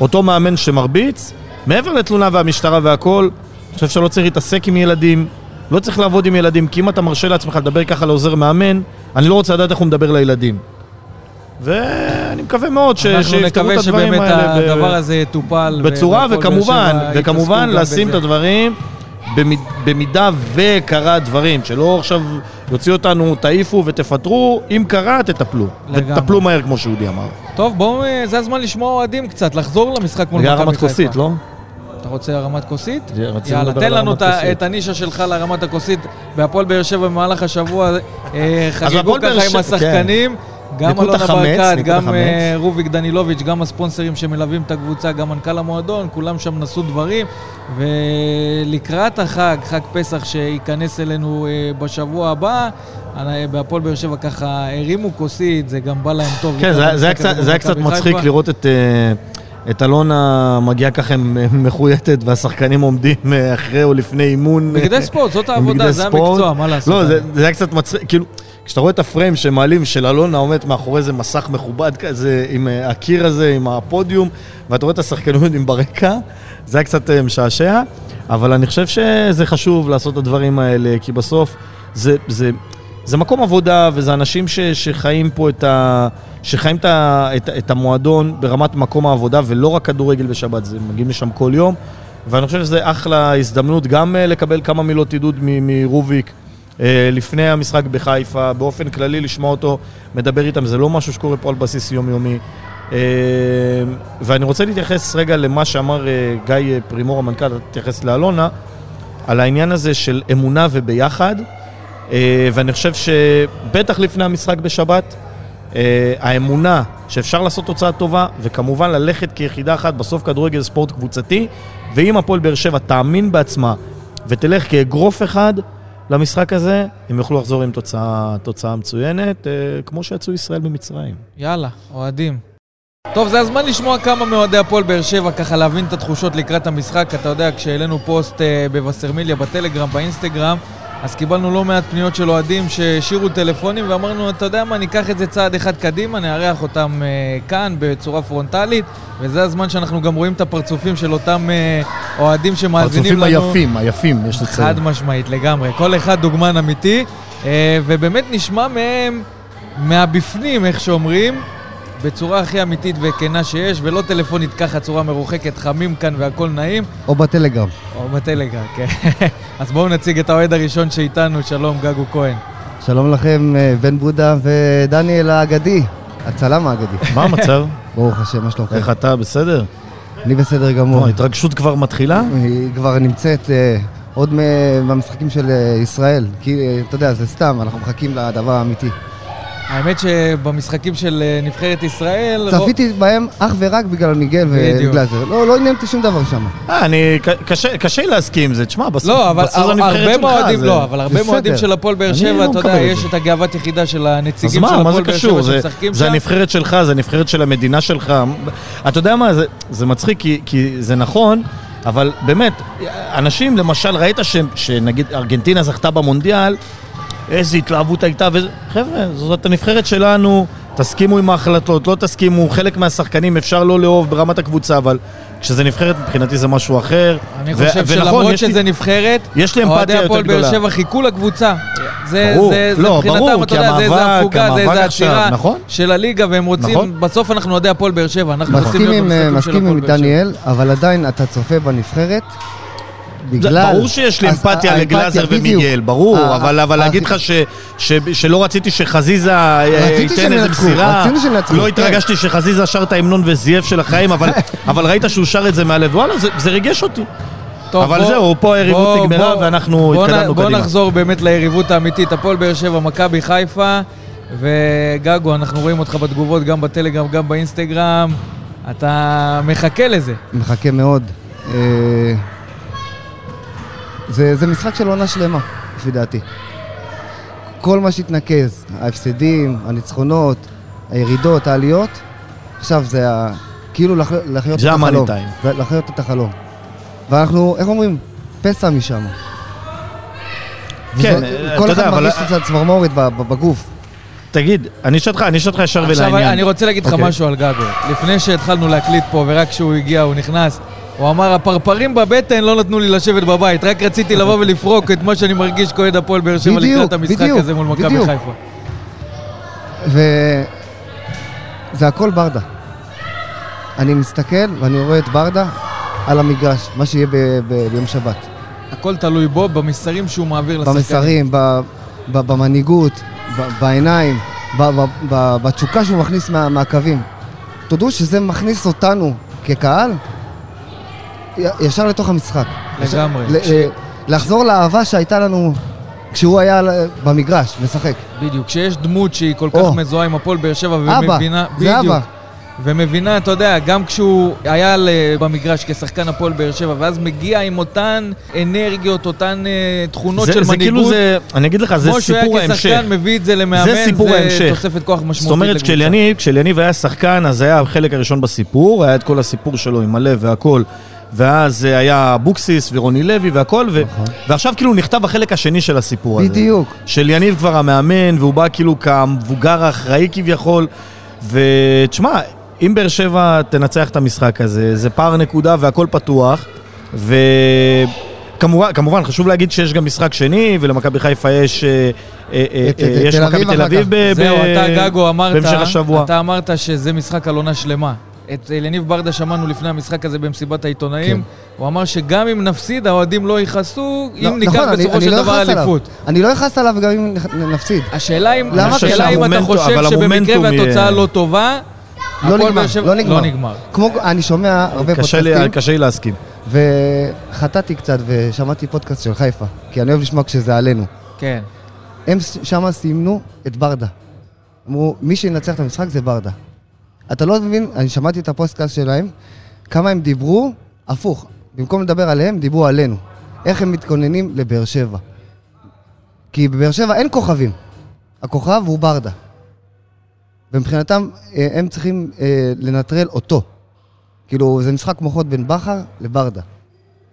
אותו מאמן שמרביץ, מעבר לתלונה והמשטרה והכל, אני חושב שלא צריך להתעסק עם ילדים, לא צריך לעבוד עם ילדים, כי אם אתה מרשה לעצמך לדבר ככה לעוזר מאמן, אני לא רוצה לדעת איך הוא מדבר לילדים. ואני מקווה מאוד ש... אנחנו שיפתרו את נקווה הדברים שבאמת האלה ב- הדבר הזה יטופל. בצורה, וכמובן, וכמובן לשים את. הדברים במיד, במידה וקרה דברים, שלא עכשיו יוציאו אותנו, תעיפו ותפטרו, אם קרה, תטפלו. לגמרי. ותטפלו מהר, כמו שאודי אמר. טוב, בואו, אה, זה הזמן לשמוע אוהדים קצת, לחזור למשחק מול זה מכבי הרמת חיפה. כוסית, לא? אתה רוצה הרמת כוסית? זה- יאללה, תן לנו הרמת את הנישה שלך להרמת הכוסית. בהפועל באר שבע במהלך השבוע אה, חגגו ככה עם השחקנים. גם אלונה ברקת, גם החמץ. אה, רוביק דנילוביץ', גם הספונסרים שמלווים את הקבוצה, גם מנכ"ל המועדון, כולם שם נשאו דברים. ולקראת החג, חג פסח שייכנס אלינו אה, בשבוע הבא, אה, בהפועל באר שבע ככה הרימו כוסית, זה גם בא להם טוב. כן, זה- זה קצת- זה היה קצת מצחיק חיפה. לראות את... את אלונה מגיעה ככה מחויטת והשחקנים עומדים אחרי או לפני אימון. בגדי ספורט, זאת העבודה, זה. המקצוע, מה לעשות? לא, זה, זה היה קצת מצחיק, כאילו, כשאתה רואה את הפריים שמעלים של אלונה עומדת מאחורי איזה מסך מכובד כזה, עם אה, הקיר הזה, עם הפודיום, ואתה רואה את השחקנים ברקע, זה היה קצת אה, משעשע, אבל אני חושב שזה חשוב לעשות את הדברים האלה, כי בסוף זה, זה, זה מקום עבודה, וזה אנשים ש, שחיים פה את ה... שחיים את, ה, את, את המועדון ברמת מקום העבודה, ולא רק כדורגל בשבת, זה מגיעים לשם כל יום. ואני חושב שזה אחלה הזדמנות גם אה, לקבל כמה מילות עידוד מרוביק לפני המשחק בחיפה, באופן כללי לשמוע אותו מדבר איתם, זה לא משהו שקורה פה על בסיס יומיומי. אה, ואני רוצה להתייחס רגע למה שאמר אה, גיא אה, פרימור, המנכ"ל, תתייחס לאלונה, על העניין הזה של אמונה וביחד, אה, ואני חושב שבטח לפני המשחק בשבת, אה, האמונה שאפשר לעשות תוצאה טובה, וכמובן ללכת כיחידה אחת, בסוף כדורגל ספורט קבוצתי, ואם הפועל באר שבע תאמין בעצמה ותלך כאגרוף אחד למשחק הזה, הם יוכלו לחזור עם תוצאה, תוצאה מצוינת, אה, כמו שיצאו ישראל במצרים. יאללה, אוהדים. טוב, זה הזמן לשמוע כמה מאוהדי הפועל באר שבע, ככה להבין את התחושות לקראת המשחק. אתה יודע, כשהעלינו פוסט אה, בווסרמיליה, בטלגרם, באינסטגרם, אז קיבלנו לא מעט פניות של אוהדים שהשאירו טלפונים ואמרנו, אתה יודע מה, ניקח את זה צעד אחד קדימה, נארח אותם אה, כאן בצורה פרונטלית, וזה הזמן שאנחנו גם רואים את הפרצופים של אותם אה, אוהדים שמאזינים לנו. הפרצופים היפים, היפים, יש לציין. חד משמעית, לגמרי. כל אחד דוגמן אמיתי, אה, ובאמת נשמע מהם מהבפנים, איך שאומרים, בצורה הכי אמיתית וכנה שיש, ולא טלפונית ככה, צורה מרוחקת, חמים כאן והכל נעים, או בטלגרם. או בטלגרם, כן. אז בואו נציג את האוהד הראשון שאיתנו, שלום, גגו כהן. שלום לכם, אה, בן בודה ודניאל האגדי, הצלם האגדי. מה המצב? ברוך השם, מה שלומכם? איך אתה, בסדר? אני בסדר גמור. ההתרגשות כבר מתחילה? היא כבר נמצאת אה, עוד מ- במשחקים של אה, ישראל. כי, אתה יודע, זה סתם, אנחנו מחכים לדבר האמיתי. האמת שבמשחקים של אה, נבחרת ישראל... רוב- צפיתי בהם אך ורק בגלל מיגל. וגלאזר. לא לא עניין אותי שום דבר שם. אה, אני... קשה- קשה להסכים עם זה. תשמע, בסוף לא, אבל בסוף זו הר- הנבחרת הרבה שלך, מועדים, זה- לא, אבל הרבה. מועדים של הפועל באר שבע, לא אתה יודע, יש זה. את הגאוות יחידה של הנציגים של הפועל זה באר? שבע זה, שמשחקים זה שם. הנבחרת שלך, זה הנבחרת של המדינה שלך. אתה יודע מה, זה, זה מצחיק כי, כי זה נכון, אבל באמת, אנשים, למשל, ראית שנגיד ארגנטינה זכתה במונדיאל, איזה התלהבות הייתה, וזה... חבר'ה, זאת הנבחרת שלנו, תסכימו עם ההחלטות, לא תסכימו, חלק מהשחקנים אפשר לא לאהוב ברמת הקבוצה, אבל כשזה נבחרת, מבחינתי זה משהו אחר. אני ו- חושב ונכון, שלמרות שזה נבחרת, יש לי אמפתיה אוהדי יותר הפועל באר גדולה. שבע חיכו לקבוצה. זה, ברור. זה, זה לא, מבחינתם, ברור, אתה כי יודע, זה איזה הפוגה, זה איזה עצירה נכון. של הליגה, והם רוצים, נכון. בסוף אנחנו אוהדי הפועל באר שבע, אנחנו רוצים מסכים להיות עם, אה, במשחקים של מסכים הפועל עם באר שבע. דניאל, אבל עדיין אתה צופה בנבחרת בגלל... ברור שיש לי אמפתיה לגלאזר. ומיגל, ברור, ה- אבל להגיד לך ש- ש- שלא רציתי שחזיזה אה, רציתי ייתן איזה מסירה, לא כן. התרגשתי שחזיזה שר את ההמנון וזייף של החיים, אבל- אבל ראית שהוא שר את זה מהלב, וואלה, זה- ריגש אותי. טוב, אבל בוא- זהו, פה היריבות בוא- נגמרה בוא- ואנחנו בוא התקדמנו בוא קדימה. נחזור באמת ליריבות האמיתית, הפועל באר שבע, מכבי חיפה, וגגו, אנחנו רואים אותך בתגובות גם בטלגרם, גם באינסטגרם, אתה מחכה לזה. מחכה מאוד. זה, זה משחק של עונה שלמה, לפי דעתי. כל מה שהתנקז, ההפסדים, הניצחונות, הירידות, העליות, עכשיו זה ה... כאילו לח... לחיות זה את המאני החלום. טיים. זה לחיות את החלום. ואנחנו, איך אומרים? פסע משם. כן, אתה כל אחד אבל- מרגיש את הצמרמורת ב- ב- בגוף. תגיד, אני אשאל אותך, אני אשאל אותך ישר עכשיו ולעניין. אני רוצה להגיד לך אוקיי. משהו על גגו. לפני שהתחלנו להקליט פה, ורק כשהוא הגיע, הוא נכנס, הוא אמר, הפרפרים בבטן לא נתנו לי לשבת בבית, רק רציתי לבוא ולפרוק את מה שאני מרגיש כאוהד הפועל באר שבע לקראת המשחק בדיוק, הזה מול מכבי. חיפה. וזה הכל ברדה. אני מסתכל ואני רואה את ברדה על המגרש, מה שיהיה ב- ב- ביום שבת. הכל תלוי בו, במסרים שהוא מעביר לשחקנים. במסרים, ב- ב- במנהיגות, ב- בעיניים, ב- ב- ב- בתשוקה שהוא מכניס מה- מהקווים. תודו שזה מכניס אותנו כקהל ישר לתוך המשחק. לגמרי. אה, לחזור לאהבה שהייתה לנו כשהוא היה במגרש, משחק. בדיוק, כשיש דמות שהיא כל כך או. מזוהה עם הפועל באר שבע אבא, ומבינה... זה בדיוק. אבא. ומבינה, אתה יודע, גם כשהוא היה במגרש כשחקן הפועל באר שבע, ואז מגיע עם אותן אנרגיות, אותן אה, תכונות זה- של זה כאילו מנהיגות. זה, אני אגיד לך, זה כמו שהוא סיפור היה ההמשך. כשחקן, מביא את זה למאמן, זה סיפור ההמשך. תוספת כוח משמעותית זאת אומרת, כשאליניב היה שחקן, אז היה החלק הראשון בסיפור, היה את כל הסיפור שלו עם הלב והכל, ואז אה, היה אבוקסיס ורוני לוי והכל, ו... ועכשיו כאילו נכתב החלק השני של הסיפור הזה. בדיוק. של יניב כבר המאמן, והוא בא כאילו כמבוגר האחראי כביכול, ותשמע, אם באר שבע תנצח את המשחק הזה, זה פער נקודה והכל פתוח, וכמובן, כמובן, חשוב להגיד שיש גם משחק שני, ולמכבי חיפה יש, אה, אה, יש מכבי תל אביב כך. ב- זהו, ב- אתה, גגו, אמרת, בהמשך השבוע. אתה אמרת שזה משחק על עונה שלמה. את אליניב ברדה שמענו לפני המשחק הזה במסיבת העיתונאים. כן. הוא אמר שגם אם נפסיד, האוהדים לא יכעסו, לא, אם ניקח נכון, אני- בסופו אני של לא דבר. אליפות. אני לא אכעס עליו גם אם נפסיד. השאלה אם? השאלה אם אתה חושב שבמקרה והתוצאה לא טובה, לא נגמר, באר שבע- לא נגמר. לא נגמר. כמו, אני שומע הרבה קשה לי- פודקאסטים, קשה לי להסכים. וחטאתי קצת ושמעתי פודקאסט של חיפה, כי אני אוהב לשמוע כשזה עלינו. כן. הם שם סימנו את ברדה. אמרו, מי שינצח את המשחק זה ברדה. אתה לא מבין, אני שמעתי את הפודקאסט שלהם, כמה הם דיברו, הפוך. במקום לדבר עליהם, דיברו עלינו. איך הם מתכוננים לבאר שבע. כי בבאר שבע אין כוכבים. הכוכב הוא ברדה. ומבחינתם, אה, הם צריכים אה, לנטרל אותו. כאילו, זה משחק מוחות בין בכר לברדה.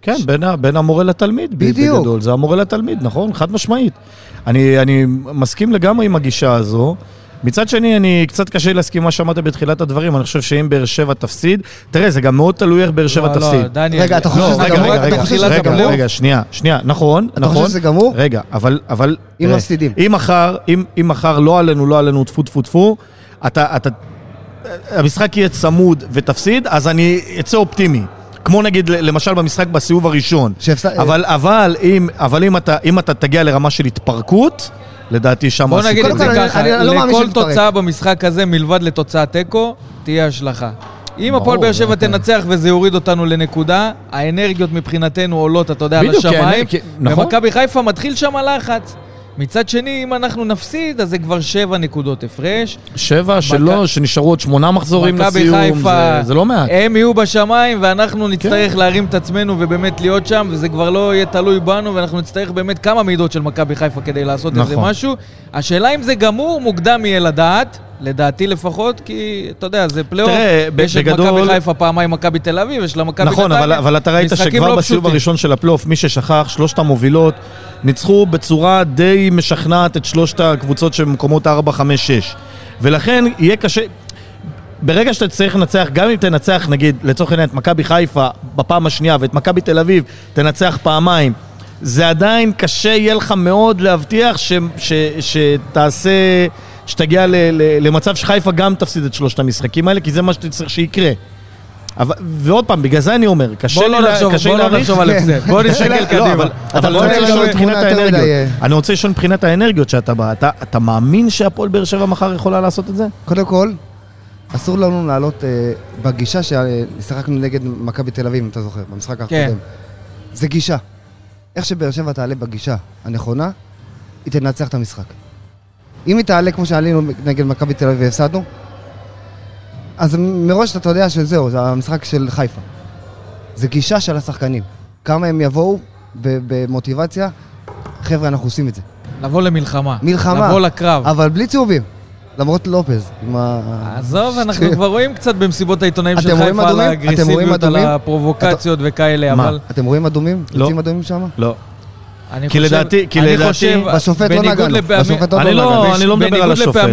כן, בין, ה- בין המורה לתלמיד, בדיוק. בגדול. זה המורה לתלמיד, נכון? חד משמעית. אני, אני מסכים לגמרי עם הגישה הזו. מצד שני, אני קצת קשה להסכים מה שאמרת בתחילת הדברים. אני חושב שאם באר שבע תפסיד, תראה, זה גם מאוד תלוי איך באר שבע לא, תפסיד. לא, דניאל. רגע, אתה חושב לא, שזה רגע, גמור? רגע, אתה רגע, רגע, רגע, שנייה, שנייה, נכון, אתה נכון. חושב שזה גמור? רגע, אבל, אבל... אם מפסידים. אם מחר, אם, אם מחר לא עלינו, לא עלינו, טפו טפו טפו, אתה, אתה, המשחק יהיה צמוד ותפסיד, אז אני אצא אופטימי. כמו נגיד, למשל במשחק בסיבוב הראשון. שהפס- אבל, אבל, אם, אבל אם, אתה, אם אתה תגיע לרמה של התפרקות, לדעתי שם בוא נגיד. את זה ככה, לא לכל. תוצאה במשחק הזה, מלבד לתוצאת תיקו, תהיה השלכה. אם הפועל באר שבע תנצח וזה יוריד אותנו לנקודה, האנרגיות מבחינתנו עולות, אתה יודע, בדיוק, לשמיים, נכון. ומכבי חיפה מתחיל שם הלחץ. מצד שני, אם אנחנו נפסיד, אז זה כבר שבע נקודות הפרש. שבע שלא, שנשארו עוד שמונה מחזורים לסיום, חיפה, זה- זה לא מעט. הם יהיו בשמיים, ואנחנו נצטרך כן. להרים את עצמנו ובאמת להיות שם, וזה כבר לא יהיה תלוי בנו, ואנחנו נצטרך באמת כמה מידות של מכבי חיפה כדי לעשות איזה נכון. משהו. השאלה אם זה גמור, מוקדם יהיה לדעת, לדעתי לפחות, כי אתה יודע, זה פלייאוף. תראה, ב- יש את בגדול- מכבי חיפה פעמיים מכבי תל אביב, יש לה מכבי נכון, אבל, אבל אתה ראית שכבר לא בסיבוב. הראשון של הפלייאוף, מי ששכח, שלושת המובילות ניצחו בצורה די משכנעת את שלושת הקבוצות שבמקומות 4, 5, 6. ולכן יהיה קשה... ברגע שאתה צריך לנצח, גם אם תנצח, נגיד, לצורך העניין, את מכבי חיפה בפעם השנייה ואת מכבי תל אביב תנצח פעמיים, זה עדיין קשה יהיה לך מאוד להבטיח ש, ש, שתעשה, שתגיע ל, ל, למצב שחיפה גם תפסיד את שלושת המשחקים האלה, כי זה מה שאתה צריך שיקרה. אבל, ועוד פעם, בגלל זה אני אומר, קשה לי לא לה- נחשוב, קשה בוא לא להעריך. נחשוב על הפסד. בוא נסתכל לא, קדימה. אבל, אני רוצה לשאול מבחינת האנרגיות. אני רוצה לשאול מבחינת האנרגיות שאתה בא. אתה, אתה מאמין שהפועל באר שבע מחר יכולה לעשות את זה? קודם כל, אסור לנו לעלות אה, בגישה ששיחקנו נגד מכבי תל אביב, אם אתה זוכר, במשחק כן. הקודם. זה גישה. איך שבאר שבע תעלה בגישה הנכונה, היא תנצח את המשחק. אם היא תעלה כמו שעלינו נגד מכבי תל אביב והפסדנו, אז מראש אתה יודע שזהו, זה המשחק של חיפה. זה גישה של השחקנים. כמה הם יבואו במוטיבציה, חבר'ה, אנחנו עושים את זה. לבוא למלחמה. מלחמה. לבוא לקרב. אבל בלי צהובים. למרות לופז, עם ה... עזוב, אנחנו כבר רואים קצת במסיבות העיתונאים של חיפה על האגרסיביות, על? הפרובוקציות וכאלה, מה? אבל אתם רואים אדומים? לא. יוצאים אדומים שם? לא. כי. לדעתי- כי לדעתי- בשופט לא נגענו. בשופט עוד לא לא, נגענו. אני לא מדבר על השופט.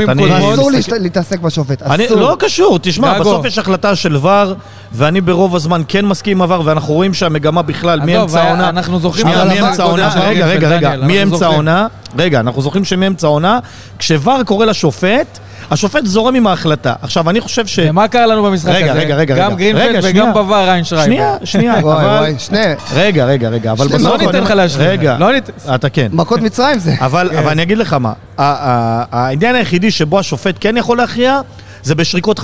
להשת- להתעסק בשופט, אסור. לא קשור, תשמע. בסוף יש החלטה של ור, ואני ברוב הזמן כן מסכים עם עבר, ואנחנו רואים שהמגמה בכלל, מאמצע היה- העונה... אנחנו זוכרים מאמצע העונה, רגע, רגע, רגע, מאמצע. העונה, רגע, אנחנו זוכרים שמאמצע העונה, כשוור קורא לשופט, השופט זורם עם ההחלטה. עכשיו, אני חושב ש... ומה קרה לנו במשחק רגע, הזה? רגע, רגע, גם רגע. גרינפלד רגע, וגם שנייה. בוואר ריינשרייבר. שנייה, שנייה, וואי אבל... וואי, שני... רגע, רגע, רגע, אבל בסוף... לא ניתן לך להשלים. רגע, לא ניתן... אתה כן. מכות מצרים זה. אבל, אבל אני אגיד לך מה, העניין היחידי שבו השופט כן יכול להכריע, זה בשריקות 50-50.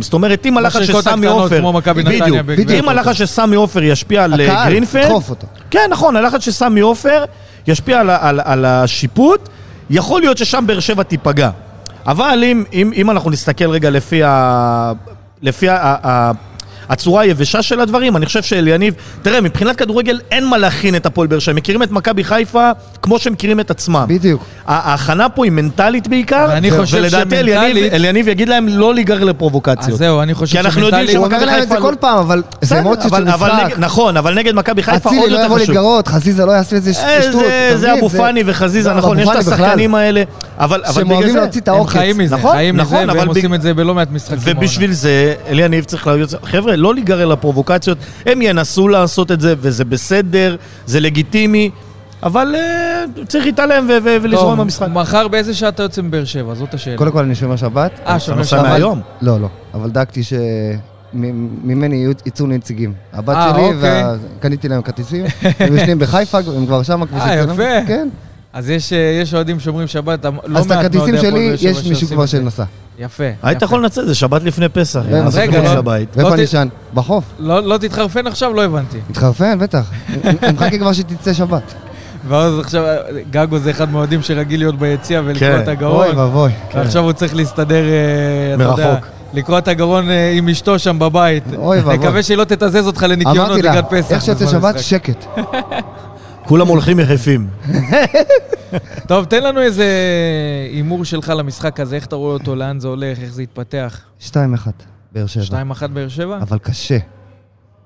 זאת אומרת, אם הלחץ סמי עופר... בדיוק, בדיוק. אם. הלחץ של סמי עופר ישפיע על אה, הקהל, גרינפלד... תדחוף אותו. כן, נכון, הלחץ של סמי עופר ישפיע על, ה- על, על השיפוט, יכול להיות ששם באר שבע תיפגע. אבל אם, אם, אם אנחנו נסתכל רגע לפי, ה, לפי ה, ה, ה, הצורה היבשה של הדברים, אני חושב שאליניב, תראה, מבחינת כדורגל אין מה להכין את הפועל באר שבע, הם מכירים את מכבי חיפה כמו שהם מכירים את עצמם. בדיוק. ההכנה פה היא מנטלית בעיקר, ואני חושב ולדעתי אליניב, שמנטלית- אליניב יגיד להם לא להיגרר אז לפרובוקציות. זהו, אני חושב כי אנחנו יודעים שמנטלית- הוא אומר להם את חיפה זה לא- כל פעם, אבל זה אמוציות אבל- של משחק. נכון, אבל נגד מכבי חיפה עוד אצילי לא יותר יבוא חשוב. להתגרות, חזיזה לא יעשה איזה אה, שטות. זה-? אבו פאני וחזיזה, לא, נכון, יש את. השחקנים האלה, אבל אבל שהם בגלל זה... להוציא את הם העוקץ. חיים מזה, נכון, חיים נכון, מזה, אבל והם בג- עושים את זה בלא מעט משחקים. ובשביל זה, אליניב צריך להיות... חבר'ה, לא להיגרר לפרובוקציות, הם ינסו לעשות את זה, וזה בסדר, זה לגיטימי, אבל אה, צריך להתעלם ולזרום במשחק. מחר באיזה שעה אתה יוצא מבאר שבע? זאת השאלה. קודם כל אני שומר שבת. אה, שומר שבת. מהיום. לא, לא. אבל דאגתי שממני יצאו נציגים. הבת אה, שלי, אוקיי. וקניתי להם כרטיסים. הם יושבים בחיפה, הם כבר שם. אה. יפה. כן. אז יש, אה, יש אוהדים שומרים שבת, לא מעט אז את הכרטיסים שלי, שבע יש מישהו כבר. שנסע. יפה. היית. יכול לנצל, זה שבת לפני פסח. כן, רגע, לא- לבית. ואיפה לא ישן? בחוף. לא, לא תתחרפן עכשיו? לא הבנתי. מתחרפן, בטח. אני מחכה כבר שתצא שבת. ואז עכשיו, גגו זה אחד מהאוהדים שרגיל להיות ביציע ולקרוע כן. את הגרון. אוי ואבוי. ועכשיו הוא צריך להסתדר, אה, אתה יודע, מרחוק. לקרוע את הגרון אה, עם אשתו שם בבית. אוי ואבוי. נקווה שהיא לא תתזז אותך לניקיונות אמרתי לה, לקראת פסח. איך שיוצא שבת. שקט. כולם הולכים יחפים. טוב, תן לנו איזה הימור שלך למשחק הזה, איך אתה רואה אותו, לאן זה הולך, איך זה יתפתח. 2-1, באר שבע. 2-1 באר שבע? אבל קשה.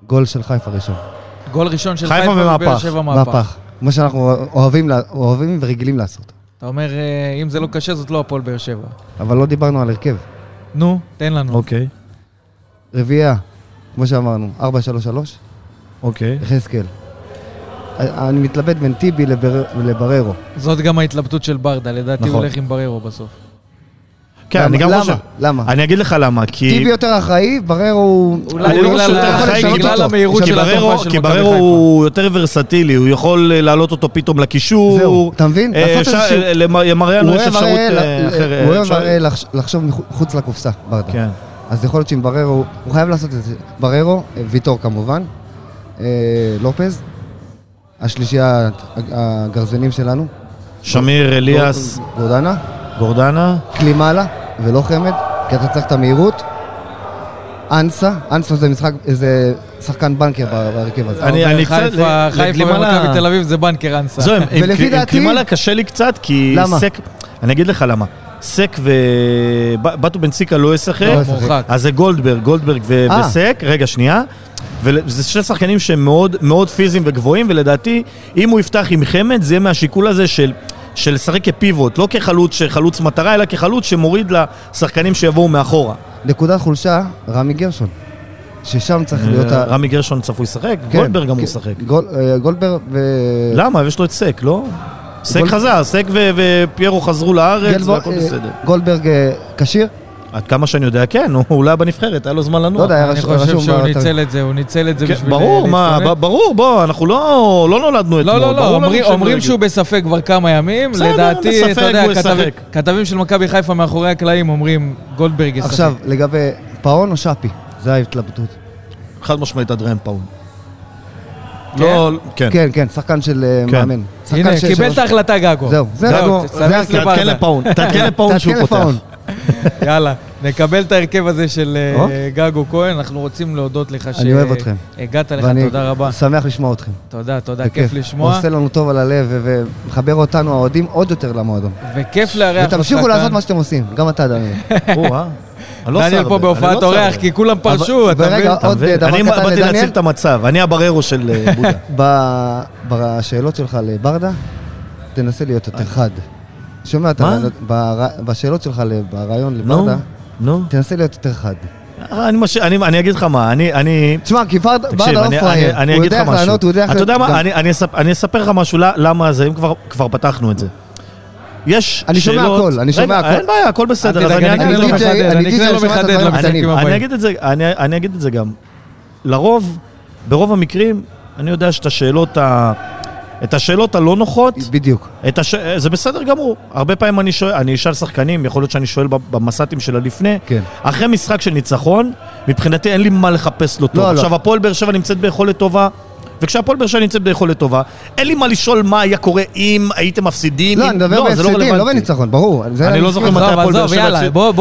גול של חיפה ראשון. גול ראשון של חיפה ובאר. שבע מהפך. מהפך. כמו שאנחנו אוהבים לה- אוהבים ורגילים לעשות. אתה אומר, אה, אם זה לא קשה, זאת לא הפועל באר שבע. אבל לא דיברנו על הרכב. נו, תן לנו. אוקיי, רביעייה, כמו שאמרנו, 4-3-3, אוקיי. יחזקאל. אני מתלבט בין טיבי לבר- לבררו. זאת גם ההתלבטות של ברדה, לדעתי הוא נכון. הולך עם בררו בסוף. כן, למה? אני גם למה? חושב. למה? אני אגיד לך למה, כי... טיבי יותר אחראי, בררו הוא... אולי אני לא בגלל חושב יותר ה- אחראי, בגלל כי- המהירות כי של בררו- התופעה של כי מכבי בררו חיפה. הוא יותר ורסטילי, הוא יכול אה, להעלות אותו פתאום לקישור. זהו, אתה מבין? אה, לעשות איזשהו- אה, למ- למריאנו הוא יש אפשרות אחרת. הוא אוהב הרי לחש- לחשוב מחוץ לקופסה, ברדה. כן. אז יכול להיות שעם בררו, הוא חייב לעשות את זה. בררו, ויטור כמובן, לופז, השלישייה הגרזנים שלנו. שמיר, אליאס, גורדנה, גורדנה. קלימאלה ולא חמד, כי אתה צריך את המהירות. אנסה, אנסה זה משחק, זה שחקן בנקר בהרכב הזה. אני- קצת- חיפה, ומכבי תל אביב זה בנקר אנסה. זהו, עם- קלימאלה קשה לי קצת, כי למה? סק... אני אגיד לך למה. סק ובטו בן סיקה לא ישחק, לא ישחק. אז זה גולדברג, גולדברג אה. וסק, רגע, שנייה. וזה שני שחקנים שהם מאוד, מאוד פיזיים וגבוהים, ולדעתי, אם הוא יפתח עם חמד, זה יהיה מהשיקול הזה של... של לשחק כפיבוט, לא כחלוץ שחלוץ מטרה, אלא כחלוץ שמוריד לשחקנים שיבואו מאחורה. נקודת חולשה, רמי גרשון. ששם צריך להיות ה... אה, רמי גרשון צפוי לשחק, כן, גולדברג גם הוא. גול- אה, גולדברג ו... למה? יש לו את סק, לא? סק חזר, סק ופיירו חזרו לארץ, והכל אה, בסדר. גולדברג אה, כשיר? עד כמה שאני יודע, כן, הוא אולי היה בנבחרת, היה לו זמן לנוע. לא יודע, היה אני חושב שהוא. ניצל את זה, הוא ניצל את זה כן, בשביל ברור, מה, ברור, בוא, אנחנו לא לא נולדנו אתמול. לא, לא, לא, אומרים- לא. שהוא בספק כבר כמה ימים. בסדר, לדעתי, בספק, אתה יודע, הוא כתב- ישחק. כתבים של מכבי חיפה מאחורי הקלעים אומרים גולדברג ישחק. עכשיו, לגבי פאון או שפי? זה ההתלבטות. חד משמעית אדריאן פאון. כן? לא, כן. כן, כן, שחקן של אה, כן. מאמן. הנה, קיבל את ההחלטה גגו. זהו, זה גגו. תעדכן לפאון, תעדכן לפאון שהוא פותח. יאללה, נקבל את ההרכב הזה של אה. גגו כהן, אנחנו רוצים להודות לך אני אוהב אתכם. שהגעת לך, ואני תודה רבה. שמח לשמוע אתכם. תודה, תודה, כיף לשמוע. עושה לנו טוב על הלב ומחבר אותנו, האוהדים, עוד יותר למועדון. וכיף לארח אותך כאן. ותמשיכו לעשות מה שאתם עושים, גם אתה, דניאל. אה? אני לא דניאל פה אני בהופעת לא אורח. כי כולם פרשו, אתה ורגע, מבין? אתה עוד? דבר אני קטן באתי לדניאל. להציל את המצב, אני הבררו של אה, בודה. בשאלות שלך לברדה, תנסה להיות יותר חד. שומע, אתה בשאלות שלך ברעיון לברדה, נו. תנסה להיות יותר חד. אני מש- אני אני אגיד לך מה, אני... אני... תשמע, כי אני- לא פראייר. אני- אני הוא אגיד יודע לך איך. לענות, הוא יודע איך... אתה יודע מה, גם- אני- אני אספ- אני אספר לך משהו, למה זה, אם כבר- כבר פתחנו את זה. יש אני שומע שאלות- הכל, אני שומע הכל. אין בעיה, הכל בסדר. אז אני אני אגיד לך- אני אני שומע הדברים למשחקים הקטנים. אני. אגיד את זה, אני, אני אגיד את זה גם. לרוב, ברוב המקרים, אני יודע שאת השאלות, ה, את השאלות הלא נוחות, בדיוק. הש... זה בסדר גמור. הרבה פעמים אני שואל, אני אשאל שחקנים, יכול להיות שאני שואל במס"טים של הלפני. כן. אחרי משחק של ניצחון, מבחינתי אין לי מה לחפש לו טוב. לא, לא. עכשיו, הפועל באר שבע נמצאת ביכולת טובה. וכשהפועל באר שבע נמצאת ביכולת טובה, אין לי מה לשאול מה היה קורה אם הייתם מפסידים. לא, אם... אני מדבר זה לא בהפסדים, לא. בניצחון, ברור. אני לא. זוכר מתי הפועל באר שבע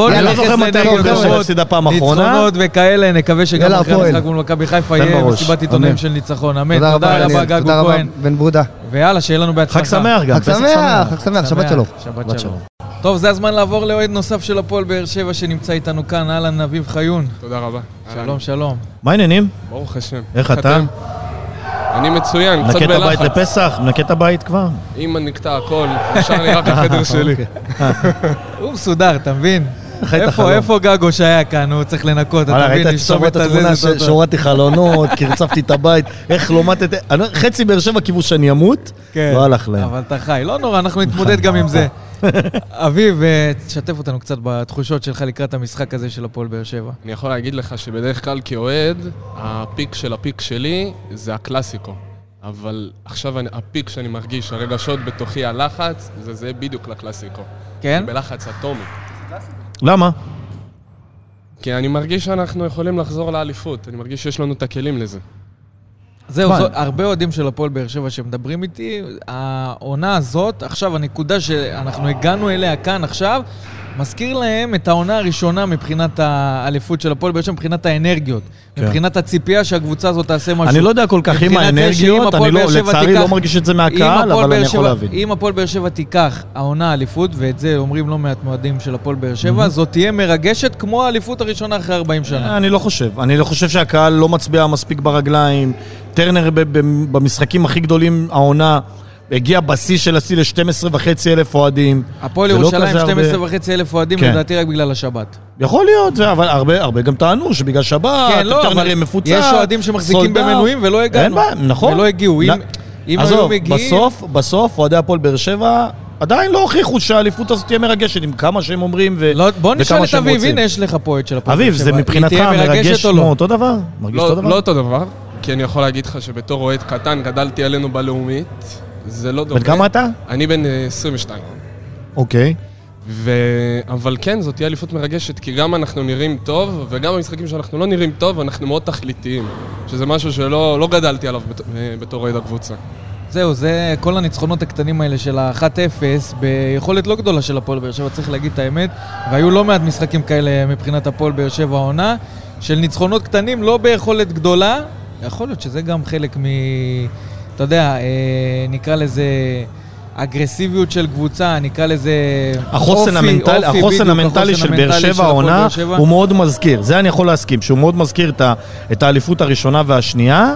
אני לא זוכר מתי הפועל באר שבע הפסידה פעם אחרונה. ניצחונות וכאלה, נקווה שגם אחרי. המשחק מול מכבי חיפה יהיה. מסיבת עיתונאים. של ניצחון, אמן. תודה רבה, תודה רבה, דניאל. גגו כהן. בן ברודה. ויאללה, שיהיה לנו בהצלחה. חג שמח גם. חג שמח, חג שמח, שבת שלום. שבת שבת שלום. טוב, זה הזמן לעבור לאוהד נוסף של הפועל באר שבע שנמצא איתנו כאן, אהלן אביב חיון. תודה רבה. שלום, שלום. מה העניינים? ברוך השם. איך אתה? אני מצוין, קצת נקה את הבית בלחץ. לפסח? נקה את הבית כבר? אם נקטע הכל, נשאר לי רק החדר שלי. הוא מסודר, אתה מבין? איפה. איפה גגו שהיה כאן? הוא צריך לנקות, אתה מבין? שומעת את התמונה. שהורדתי חלונות, קרצפתי את הבית, איך לא מתת... אני- חצי באר שבע קיוו שאני אמות, כן, לא הלך להם. אבל אתה חי. לא נורא, אנחנו נתמודד גם עם זה. אביב, אה, תשתף אותנו קצת בתחושות שלך לקראת המשחק הזה של הפועל באר שבע. אני יכול להגיד לך שבדרך כלל כאוהד, הפיק של הפיק שלי זה הקלאסיקו. אבל עכשיו אני- הפיק שאני מרגיש, הרגשות בתוכי, הלחץ, זה זה בדיוק לקלאסיקו. כן? אני בלחץ אטומי. למה? כי אני מרגיש שאנחנו יכולים לחזור לאליפות, אני מרגיש שיש לנו את הכלים לזה. זהו? זו, הרבה אוהדים של הפועל באר שבע שמדברים איתי, העונה הזאת, עכשיו הנקודה שאנחנו הגענו אליה כאן עכשיו, מזכיר להם את העונה הראשונה מבחינת האליפות של הפועל באר שבע, מבחינת האנרגיות. כן. מבחינת הציפייה שהקבוצה הזאת תעשה משהו. אני לא יודע כל כך עם שאם האנרגיות, אני לא, לצערי תיקח- לא מרגיש את זה אם מהקהל, אבל אני יכול להבין. אם הפועל באר שבע תיקח העונה אליפות, ואת זה אומרים לא מעט מועדים של הפועל באר שבע, מהמם. זאת תהיה מרגשת כמו האליפות הראשונה אחרי 40 שנה. אני לא חושב. אני לא חושב שהקהל לא מצביע מספיק ברגליים. טרנר במשחקים הכי גדולים העונה הגיע בשיא של השיא ל-12 וחצי אלף אוהדים. הפועל לא ירושלים, כזה הרבה. 12 וחצי אלף אוהדים, כן. לדעתי רק בגלל השבת. יכול להיות, זה, אבל הרבה, הרבה גם טענו שבגלל שבת, כן, לא, אבל יהיה מפוצץ. יש אוהדים שמחזיקים. במנויים ולא הגענו. אין בעיה, נכון. ולא הגיעו. אם-. אם היו מגיעים... בסוף, בסוף, אוהדי הפועל באר שבע עדיין לא הוכיחו שהאליפות הזאת תהיה מרגשת, עם כמה שהם אומרים ו... לא, בוא נשאל וכמה את שהם אביב, רוצים. הנה יש לך פה אוהד של הפועל אביב, באר זה שבע. מבחינתך מרגש כמו לא? אותו דבר? מרגיש אותו לא, דבר? לא אותו דבר, כי אני יכול להגיד לך שבתור אוהד קטן גדלתי עלינו בלאומית, זה לא דומה. בן כמה אתה? אני בן אה, 22. אוקיי. ו... אבל כן, זאת תהיה אליפות מרגשת, כי גם אנחנו נראים טוב, וגם במשחקים שאנחנו לא נראים טוב, אנחנו מאוד תכליתיים. שזה משהו שלא לא גדלתי עליו בת... אה, בתור אוהד הקבוצה. זהו, זה כל הניצחונות הקטנים האלה של ה-1-0, ביכולת לא גדולה של הפועל באר שבע, צריך להגיד את האמת, והיו לא מעט משחקים כאלה מבחינת הפועל באר שבע העונה, של ניצחונות קטנים, לא ביכולת גדולה, יכול להיות שזה גם חלק מ... אתה יודע, אה, נקרא לזה... אגרסיביות של קבוצה, נקרא לזה... החוסן, אופי, המנטל, אופי, החוסן בדיוק, המנטלי החוסן של באר שבע העונה. הוא מאוד מזכיר, זה אני יכול להסכים, שהוא מאוד מזכיר את, ה, את האליפות הראשונה והשנייה.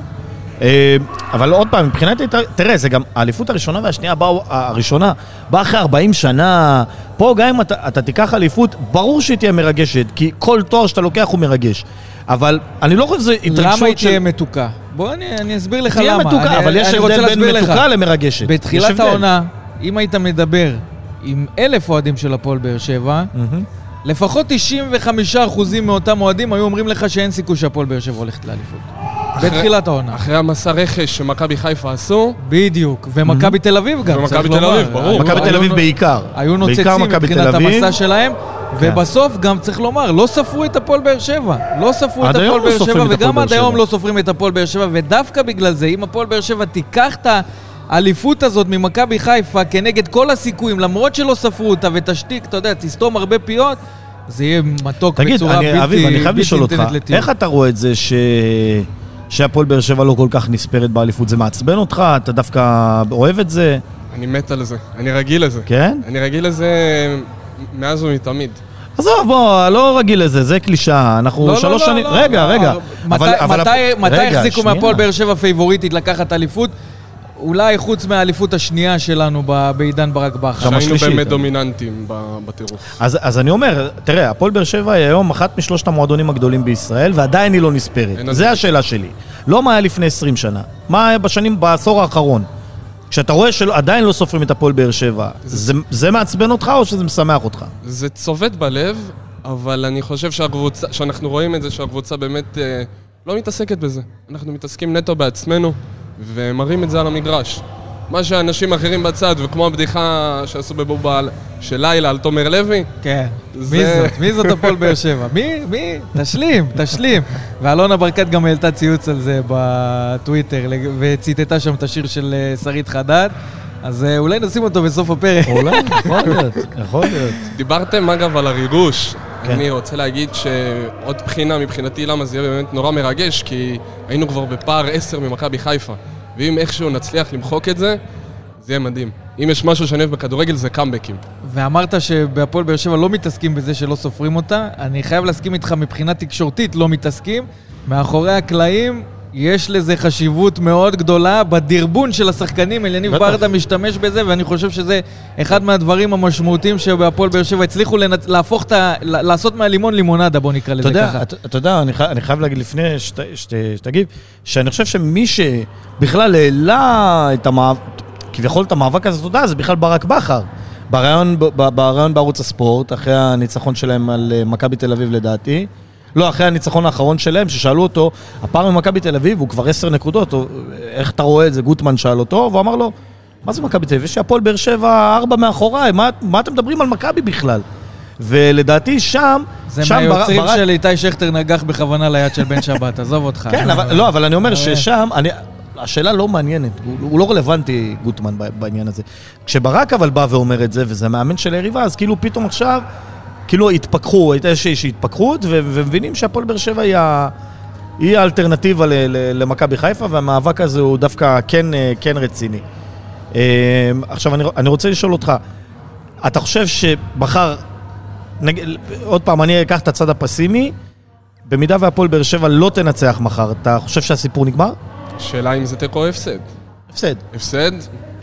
אה, אבל עוד פעם, מבחינת, תראה, זה גם, האליפות הראשונה והשנייה באו, הראשונה באה אחרי 40 שנה. פה גם אם אתה, אתה תיקח אליפות, ברור שהיא תהיה מרגשת, כי כל תואר שאתה לוקח הוא מרגש. אבל אני לא חושב שזה התרגשות למה היא של... תהיה מתוקה? בוא אני, אני אסביר לך תהיה למה. מתוקה, אני, אבל יש אני רוצה הבדל בין לך. מתוקה למרגשת. יש בתחילת. העונה, אם היית מדבר עם אלף אוהדים של הפועל באר שבע, מהמם. לפחות 95% מאותם אוהדים היו אומרים לך שאין סיכוי שהפועל באר שבע הולכת לאליפות. בתחילת העונה. אחרי המסע רכש שמכבי חיפה עשו, בדיוק. ומכבי תל אביב גם, ומכבי צריך תל לומר. אביב, ברור. מכבי תל אביב בעיקר. היו נוצצים תל מבחינת. המסע שלהם, כן. ובסוף גם צריך לומר, לא ספרו את הפועל באר שבע. לא ספרו את הפועל לא באר שבע, וגם עד היום. לא סופרים את הפועל באר שבע, ודווקא בגלל זה, אם הפועל באר שבע תיקח את האליפות הזאת ממכבי חיפה כנגד כל הסיכויים, למרות שלא ספרו אותה, ותשתיק, אתה יודע, תסתום הרבה פיות, זה יהיה מתוק תגיד, בצורה אני, בלתי אביב, אני חייב בלתי לשאול אותך, לתיאור. איך אתה רואה את זה ש... שהפועל באר שבע לא כל כך נספרת באליפות? זה מעצבן אותך? אתה דווקא אוהב את זה? אני מת על זה. אני רגיל לזה. כן? אני רגיל לזה מאז ומתמיד. עזוב, בוא, לא רגיל לזה, זה קלישאה. אנחנו לא, לא, שלוש לא, שנים... לא, רגע, לא. רגע. מתי, אבל- אבל- מתי, מתי רגע, החזיקו. מהפועל באר שבע פייבוריטית לקחת אליפות? אולי חוץ מהאליפות השנייה שלנו בעידן ברק בכר. גם שהיינו השלישית. באמת דומיננטים ב- בטירוף. אז, אז אני אומר, תראה, הפועל באר שבע היא היום אחת משלושת המועדונים הגדולים בישראל, ועדיין היא לא נספרת. זה זה. השאלה שלי. לא מה היה לפני 20 שנה, מה היה בשנים, בעשור האחרון. כשאתה רואה שעדיין לא סופרים את הפועל באר שבע, זה, זה מעצבן אותך או שזה משמח אותך? זה צובט בלב, אבל אני חושב שהקבוצה, שאנחנו רואים את זה שהקבוצה באמת אה, לא מתעסקת בזה. אנחנו מתעסקים נטו בעצמנו, ומראים את זה על המגרש. מה שאנשים אחרים בצד, וכמו הבדיחה שעשו בבובה של לילה על תומר לוי, כן. זה- מי זאת? מי זאת הפועל באר שבע? מי? מי? תשלים, תשלים. ואלונה ברקת גם העלתה ציוץ על זה בטוויטר, וציטטה שם את השיר של אה, שרית חדד. אז אה, אולי נשים אותו בסוף הפרק. אולי, יכול להיות, יכול להיות. דיברתם אגב על הריגוש. כן. אני רוצה להגיד שעוד בחינה מבחינתי למה זה יהיה באמת נורא מרגש, כי היינו כבר בפער 10 ממכבי חיפה. ואם איכשהו נצליח למחוק את זה, זה יהיה מדהים. אם יש משהו שאני אוהב בכדורגל זה קאמבקים. ואמרת שבהפועל באר שבע לא מתעסקים בזה שלא סופרים אותה. אני חייב להסכים איתך מבחינה תקשורתית, לא מתעסקים. מאחורי הקלעים יש לזה חשיבות מאוד גדולה בדרבון של השחקנים. אליניב. ברדה משתמש בזה, ואני חושב שזה אחד מהדברים המשמעותיים שבהפועל באר שבע הצליחו לנצ... להפוך את ה... לעשות מהלימון לימונדה, בוא נקרא לזה יודע, ככה. אתה יודע, אני חי- אני חייב להגיד לפני שת- שת- שתגיב, שאני חושב שמי שבכלל העלה את המאבק, כביכול את המאבק הזה, אתה יודע, זה בכלל ברק בכר. בריאיון בערוץ הספורט, אחרי הניצחון שלהם על אה, מכבי תל אביב לדעתי, לא, אחרי הניצחון האחרון שלהם, ששאלו אותו, הפער ממכבי תל אביב הוא כבר עשר נקודות, או, איך אתה רואה את זה? גוטמן שאל אותו, והוא אמר לו, מה זה מכבי תל אביב? יש הפועל באר שבע ארבע מאחוריי, מה, מה אתם מדברים על מכבי בכלל? ולדעתי שם, זה שם מהיוצרים ברק- של איתי שכטר נגח בכוונה ליד של בן שבת, עזוב אותך. כן, אבל, לא, אבל אני אומר אה. ששם, אני, השאלה לא מעניינת, הוא, הוא לא רלוונטי, גוטמן, בעניין הזה. כשברק אבל בא ואומר את זה, וזה מאמן של היריבה, אז כאילו פתאום עכשיו, כאילו התפכחו, הייתה איזושהי התפכחות, ו- ומבינים שהפועל באר שבע היא, ה- היא האלטרנטיבה ל- ל- למכבי חיפה, והמאבק הזה הוא דווקא כן, אה, כן רציני. אה, עכשיו, אני, אני רוצה לשאול אותך, אתה חושב שמחר, נג... עוד פעם, אני אקח את הצד הפסימי, במידה והפועל באר שבע לא תנצח מחר, אתה חושב שהסיפור נגמר? שאלה אם זה תיקו או הפסד. הפסד. הפסד,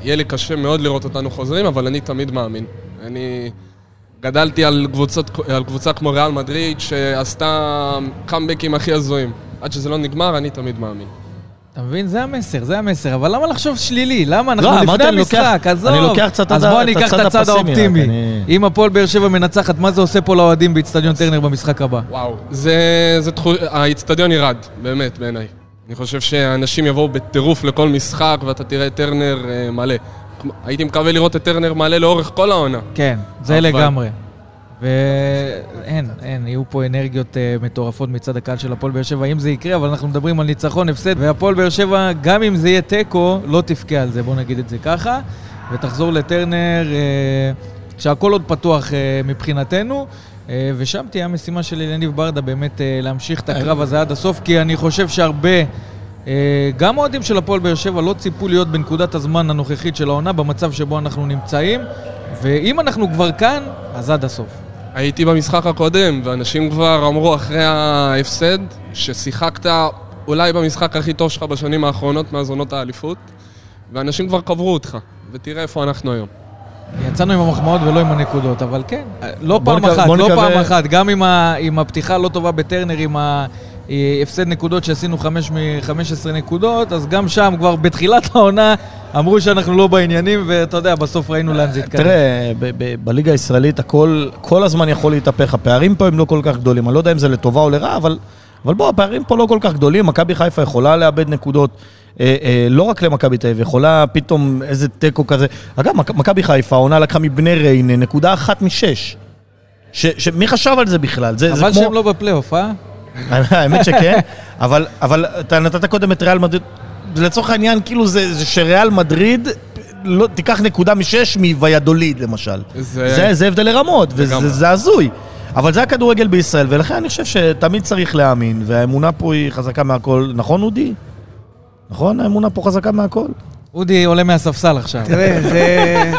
יהיה לי קשה מאוד לראות אותנו חוזרים, אבל אני תמיד מאמין. אני גדלתי על, קבוצות, על קבוצה כמו ריאל מדריד, שעשתה קאמבקים הכי הזויים. עד שזה לא נגמר, אני תמיד מאמין. אתה מבין? זה המסר, זה המסר. אבל למה לחשוב שלילי? למה? אנחנו לא, לפני אני לוקח- המשחק, עזוב. אני לוקח קצת אז את בוא ה- אני את אקח את הצד הצד הפסימי, האופטימי. אני- אם הפועל באר שבע מנצחת, מה זה עושה פה לאוהדים באיצטדיון טרנר במשחק הבא? וואו, זה... זה תחו... האיצטדיון ירד, באמת, בעיניי. אני חושב שאנשים יבואו בטירוף לכל משחק, ואתה תראה טרנר אה, מלא. הייתי מקווה לראות את טרנר מלא לאורך כל העונה. כן, זה אבל- לגמרי. ואין, אין, יהיו פה אנרגיות uh, מטורפות מצד הקהל של הפועל באר שבע, אם זה יקרה, אבל אנחנו מדברים על ניצחון, הפסד, והפועל באר שבע, גם אם זה יהיה תיקו, לא תבכה על זה, בוא נגיד את זה ככה, ותחזור לטרנר, uh, כשהכול עוד פתוח uh, מבחינתנו, uh, ושם תהיה המשימה של אליניב ברדה באמת uh, להמשיך את הקרב הזה עד הסוף, כי אני חושב שהרבה... אה, גם האוהדים של הפועל באר שבע לא ציפו להיות בנקודת הזמן הנוכחית של העונה, במצב שבו אנחנו נמצאים, ואם אנחנו כבר כאן, אז עד הסוף. הייתי במשחק הקודם, ואנשים כבר אמרו אחרי ההפסד, ששיחקת אולי במשחק הכי טוב שלך בשנים האחרונות מאז עונות האליפות, ואנשים כבר קברו אותך, ותראה איפה אנחנו היום. יצאנו עם המחמאות ולא עם הנקודות, אבל כן, לא פעם נקווה- אחת, לא נקווה- פעם אחת, גם עם, ה, עם הפתיחה הלא טובה בטרנר, עם ההפסד נקודות שעשינו 5 מ-15 נקודות, אז גם שם כבר בתחילת העונה אמרו שאנחנו לא בעניינים, ואתה יודע, בסוף ראינו לאן זה התקדם. תראה, בליגה הישראלית הכל כל הזמן יכול להתהפך. הפערים פה הם לא כל כך גדולים. אני לא יודע אם זה לטובה או לרעה, אבל, אבל בוא, הפערים פה לא כל כך גדולים. מכבי חיפה יכולה לאבד נקודות, אה, אה, לא רק למכבי תל אביב, יכולה פתאום איזה תיקו כזה. אגב, מכ- מכבי חיפה, העונה לקחה מבני ריינה נקודה אחת משש. ש, ש, מי חשב על זה בכלל? זה, זה אבל כמו... שהם לא בפלייאוף, אה? האמת שכן, אבל, אבל אתה נתת קודם את ריאל מדריד, לצורך העניין, כאילו זה, זה שריאל מדריד, לא, תיקח נקודה משש מוויאדוליד למשל. זה- זה, זה הבדל לרמות, וזה. זה הזוי. אבל זה הכדורגל בישראל, ולכן אני חושב שתמיד צריך להאמין, והאמונה פה היא חזקה מהכל. נכון, אודי? נכון? האמונה פה חזקה מהכל? אודי עולה מהספסל עכשיו. תראה, זה,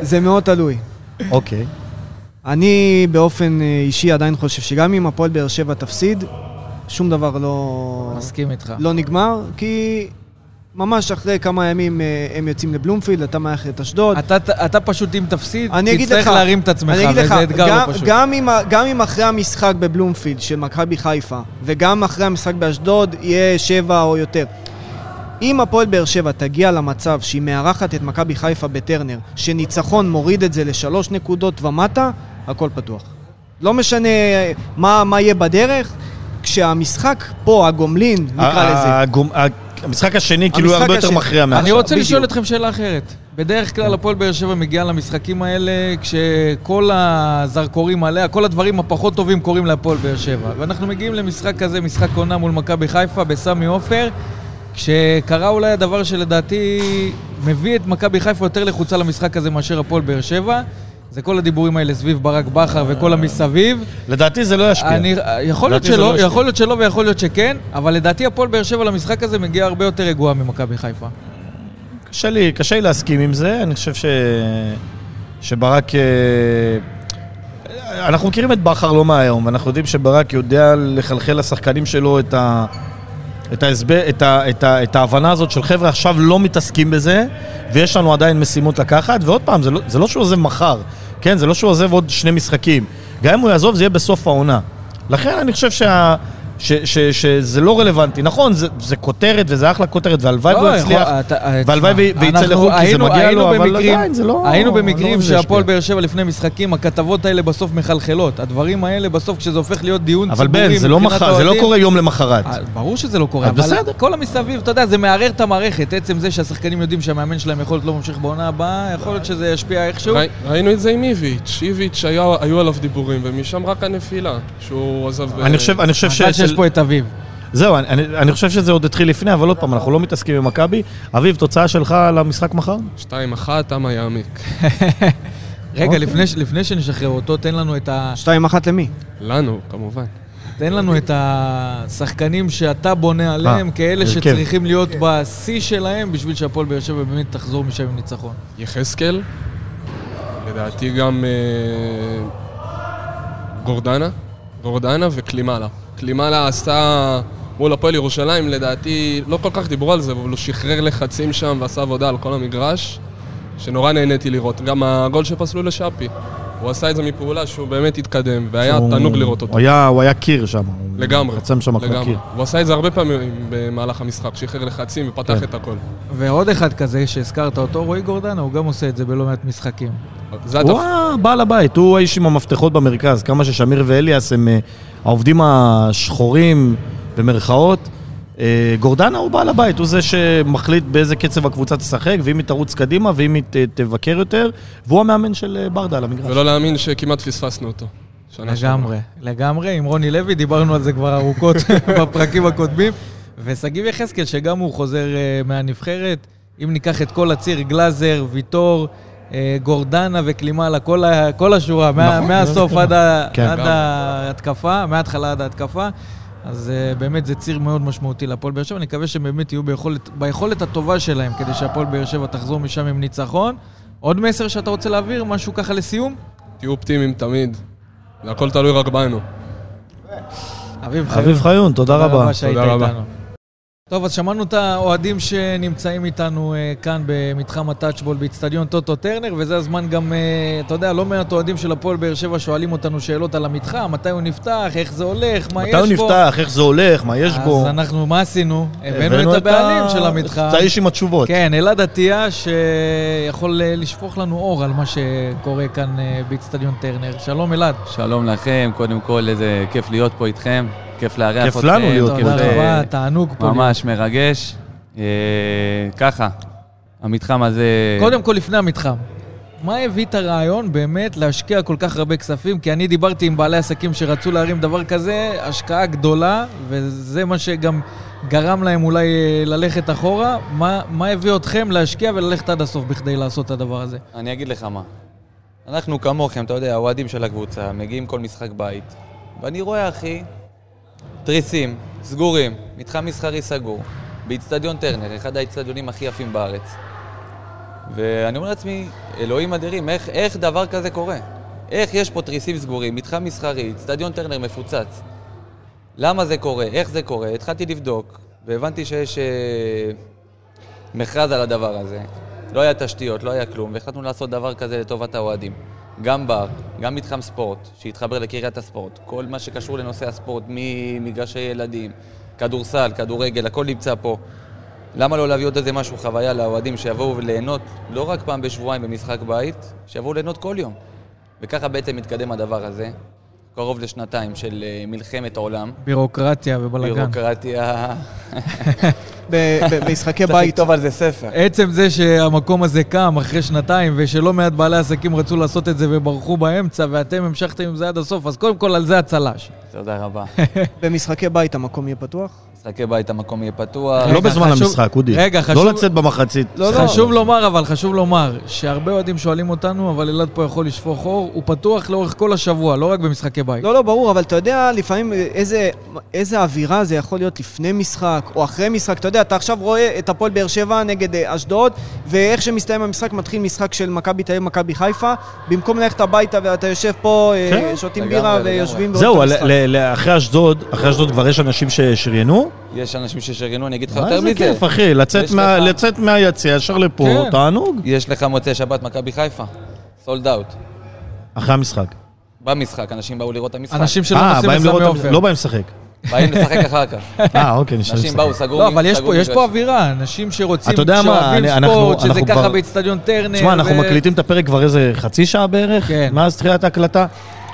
זה מאוד תלוי. אוקיי. אני באופן אה, אישי עדיין חושב שגם אם הפועל באר שבע תפסיד, שום דבר לא, מסכים איתך. לא נגמר, כי ממש אחרי כמה ימים אה, הם יוצאים לבלומפילד, אתה מארח את אשדוד. אתה, אתה פשוט, אם תפסיד, תצטרך להרים את עצמך, אגיד לך, וזה אתגר גם, לא פשוט. גם, אם, גם אם אחרי המשחק בבלומפילד של מכבי חיפה, וגם אחרי המשחק באשדוד, יהיה שבע או יותר. אם הפועל באר שבע תגיע למצב שהיא מארחת את מכבי חיפה בטרנר, שניצחון מוריד את זה לשלוש נקודות ומטה, הכל פתוח. לא משנה מה, מה יהיה בדרך, כשהמשחק פה, הגומלין, נקרא לזה. הגומ- המשחק השני כאילו המשחק הרבה יותר השני. מכריע מעכשיו. אני רוצה בדיוק. לשאול אתכם שאלה אחרת. בדרך כלל הפועל באר שבע מגיעה למשחקים האלה כשכל הזרקורים עליה, כל הדברים הפחות טובים קורים להפועל באר שבע. ואנחנו מגיעים למשחק כזה, משחק עונה מול מכבי חיפה בסמי עופר, כשקרה אולי הדבר שלדעתי מביא את מכבי חיפה יותר לחוצה למשחק הזה מאשר הפועל באר שבע. זה כל הדיבורים האלה סביב ברק בכר וכל המסביב. לדעתי זה לא ישפיע. אני, יכול להיות שלא, לא ישפיע. יכול להיות שלא ויכול להיות שכן, אבל לדעתי הפועל באר שבע למשחק הזה מגיע הרבה יותר רגועה ממכבי חיפה. קשה לי, קשה לי להסכים עם זה, אני חושב ש... שברק... אה, אנחנו מכירים את בכר לא מהיום, ואנחנו יודעים שברק יודע לחלחל לשחקנים שלו את ה... את, ההסבר, את, ה, את, ה, את ההבנה הזאת של חבר'ה עכשיו לא מתעסקים בזה ויש לנו עדיין משימות לקחת ועוד פעם, זה לא, זה לא שהוא עוזב מחר, כן? זה לא שהוא עוזב עוד שני משחקים גם אם הוא יעזוב זה יהיה בסוף העונה לכן אני חושב שה, ש, ש, שזה לא רלוונטי נכון, זה, זה כותרת וזה אחלה כותרת והלוואי והוא לא, יצליח יכול- אתה- אה, והלוואי אנחנו לחו"ל, כי זה מגיע לו, אבל במקרים- עדיין זה לא... היינו לא במקרים שהפועל. באר שבע לפני משחקים, הכתבות האלה בסוף מחלחלות. הדברים האלה בסוף, כשזה הופך להיות דיון אבל ציבורי בן, זה לא מחר, זה לא קורה יום למחרת. אה, ברור שזה לא קורה, אבל בסדר. כל המסביב, אתה יודע, זה מערער את המערכת. עצם זה שהשחקנים יודעים שהמאמן שלהם יכול להיות לא ממשיך בעונה הבאה, יכול להיות שזה ישפיע איכשהו. ראי- ראינו את זה עם איביץ', איביץ' היו עליו דיבורים, ומשם רק הנפילה, שהוא עזב... אני חושב, פה את אביב. זהו, אני, אני, אני חושב שזה עוד התחיל לפני, אבל עוד פעם, אנחנו לא מתעסקים עם מכבי. אביב, תוצאה שלך למשחק מחר? 2-1, תמה יעמיק. רגע, אוקיי. לפני לפני שנשחרר אותו, תן לנו את ה... שתיים אחת למי? לנו, כמובן. תן לנו את השחקנים שאתה בונה עליהם, כאלה. שצריכים להיות בשיא שלהם בשביל שהפועל באר שבע באמת תחזור משם עם ניצחון. יחזקאל, לדעתי גם אה, גורדנה, גורדנה וקלימאלה. קלימאלה עשה מול הפועל ירושלים, לדעתי, לא כל כך דיברו על זה, אבל הוא שחרר לחצים שם ועשה עבודה על כל המגרש, שנורא נהניתי לראות. גם הגול שפסלו לשאפי. הוא עשה את זה מפעולה שהוא באמת התקדם, והיה שהוא- תענוג לראות אותו. הוא היה, הוא היה קיר שם. לגמרי. חצם שם כמו לגמרי. קיר. הוא עשה את זה הרבה פעמים במהלך המשחק, שחרר לחצים ופתח כן. את הכל. ועוד אחד כזה שהזכרת אותו, רועי גורדנה, הוא גם עושה את זה בלא מעט משחקים. זה הוא התפ... הבעל הבית, הוא האיש עם המפתחות במרכז. כמה ששמיר ואליאס הם אה, העובדים השחורים, במרכאות. אה, גורדנה הוא בעל הבית, הוא זה שמחליט באיזה קצב הקבוצה תשחק, ואם היא תרוץ קדימה, ואם היא ת- תבקר יותר, והוא המאמן של אה, ברדה על המגרש. ולא להאמין שכמעט פספסנו אותו. שנה. לגמרי, לגמרי. עם רוני לוי דיברנו על זה כבר ארוכות בפרקים הקודמים. ושגיב יחזקאל, שגם הוא חוזר אה, מהנבחרת. אם ניקח את כל הציר, גלאזר, ויטור, גורדנה וקלימאלה, כל, ה- כל השורה, מה, נכון, מהסוף זה עד, ה, כן. עד. ההתקפה, מההתחלה עד ההתקפה. אז uh, באמת זה ציר מאוד משמעותי להפועל באר שבע, אני מקווה שהם באמת יהיו ביכולת, ביכולת הטובה שלהם כדי שהפועל באר שבע תחזור משם עם ניצחון. עוד מסר שאתה רוצה להעביר, משהו ככה לסיום? תהיו אופטימיים תמיד. זה הכל תלוי רק בנו. אביב חיון. אביב חיון, תודה רבה. שהיית תודה רבה. איתנו. טוב, אז שמענו את האוהדים שנמצאים איתנו אה, כאן במתחם הטאצ'בול באיצטדיון טוטו טרנר, וזה הזמן גם, אה, אתה יודע, לא מעט אוהדים של הפועל באר שבע שואלים אותנו שאלות על המתחם, מתי הוא נפתח, איך זה הולך, מה יש מתי בו. הוא נפתח, איך זה הולך, מה יש בו. אז אנחנו, מה עשינו? הבאנו את הבעלים של המתחם. את האיש עם התשובות. כן, אלעד עטיה, שיכול אה, לשפוך לנו אור על מה שקורה כאן אה, באיצטדיון טרנר. שלום אלעד. שלום לכם, קודם כל איזה כיף להיות פה איתכם, כיף לארח כיף אתכם. לנו להיות פה תודה. רבה, תענוג פה. ממש מרגש. אה, ככה, המתחם הזה... קודם כל, לפני המתחם. מה הביא את הרעיון באמת להשקיע כל כך הרבה כספים? כי אני דיברתי עם בעלי עסקים שרצו להרים דבר כזה, השקעה גדולה, וזה מה שגם גרם להם אולי אה, ללכת אחורה. מה, מה הביא אתכם להשקיע וללכת עד הסוף בכדי לעשות את הדבר הזה? אני אגיד לך מה. אנחנו כמוכם, אתה יודע, האוהדים של הקבוצה, מגיעים כל משחק בית, ואני רואה, אחי, תריסים, סגורים, מתחם מסחרי סגור, באיצטדיון טרנר, אחד האיצטדיונים הכי יפים בארץ. ואני אומר לעצמי, אלוהים אדירים, איך, איך דבר כזה קורה? איך יש פה תריסים סגורים, מתחם מסחרי, איצטדיון טרנר מפוצץ? למה זה קורה? איך זה קורה? התחלתי לבדוק, והבנתי שיש אה, מכרז על הדבר הזה. לא היה תשתיות, לא היה כלום, והחלטנו לעשות דבר כזה לטובת האוהדים. גם בר, גם מתחם ספורט, שיתחבר לקריית הספורט. כל מה שקשור לנושא הספורט, ממגרשי ילדים, כדורסל, כדורגל, הכל נמצא פה. למה לא להביא עוד איזה משהו, חוויה לאוהדים שיבואו ליהנות, לא רק פעם בשבועיים במשחק בית, שיבואו ליהנות כל יום. וככה בעצם מתקדם הדבר הזה. קרוב לשנתיים של אה, מלחמת עולם. בירוקרטיה ובלאגן. בירוקרטיה... במשחקי צריך בית. לכתוב על זה ספר. עצם זה שהמקום הזה קם אחרי שנתיים, ושלא מעט בעלי עסקים רצו לעשות את זה וברחו באמצע, ואתם המשכתם עם זה עד הסוף, אז קודם כל על זה הצל"ש. תודה רבה. במשחקי בית המקום יהיה פתוח? משחקי בית המקום יהיה פתוח. לא בזמן המשחק, אודי. רגע, חשוב- לא לצאת במחצית. לא, לא. חשוב לומר, אבל חשוב לומר, שהרבה אוהדים שואלים אותנו, אבל אלעד פה יכול לשפוך אור, הוא פתוח לאורך כל השבוע, לא רק במשחקי בית. לא, לא, ברור, אבל אתה יודע לפעמים איזה, איזה אווירה זה יכול להיות לפני משחק או אחרי משחק. אתה יודע, אתה עכשיו רואה את הפועל באר שבע נגד אה, אשדוד, ואיך שמסתיים המשחק, מתחיל משחק של מכבי תל אביב, מכבי חיפה. במקום ללכת הביתה ואתה יושב פה, אה, כן, שותים בירה. ויושבים זהו, המשחק. ל- ל- אחרי אשדוד, אחרי אשדוד כבר יש אנשים ששריינו? יש אנשים ששריינו, אני אגיד לך מה יותר מזה. כיף, אחי, לצאת מה- לך- לצאת מהיציע ישר לפה, כן. תענוג. יש לך מוצאי שבת מכבי חיפה. סולד אאוט. אחרי המשחק. במשחק, אנשים באו לראות את המשחק. אנשים שלא אה, נוסעים לסמי עופר. לא באים לשחק. באים לשחק אחר כך. אה, אוקיי, נשאר אנשים לשחק. באו, סגרו לא, אבל יש פה, יש פה מגרש. אווירה, אנשים שרוצים, אתה יודע מה, שאוהבים ספורט, שזה אנחנו ככה באיצטדיון טרנר. תשמע, אנחנו מקליטים את הפרק כבר איזה חצי שעה בערך, כן. מאז תחילת ההקלטה.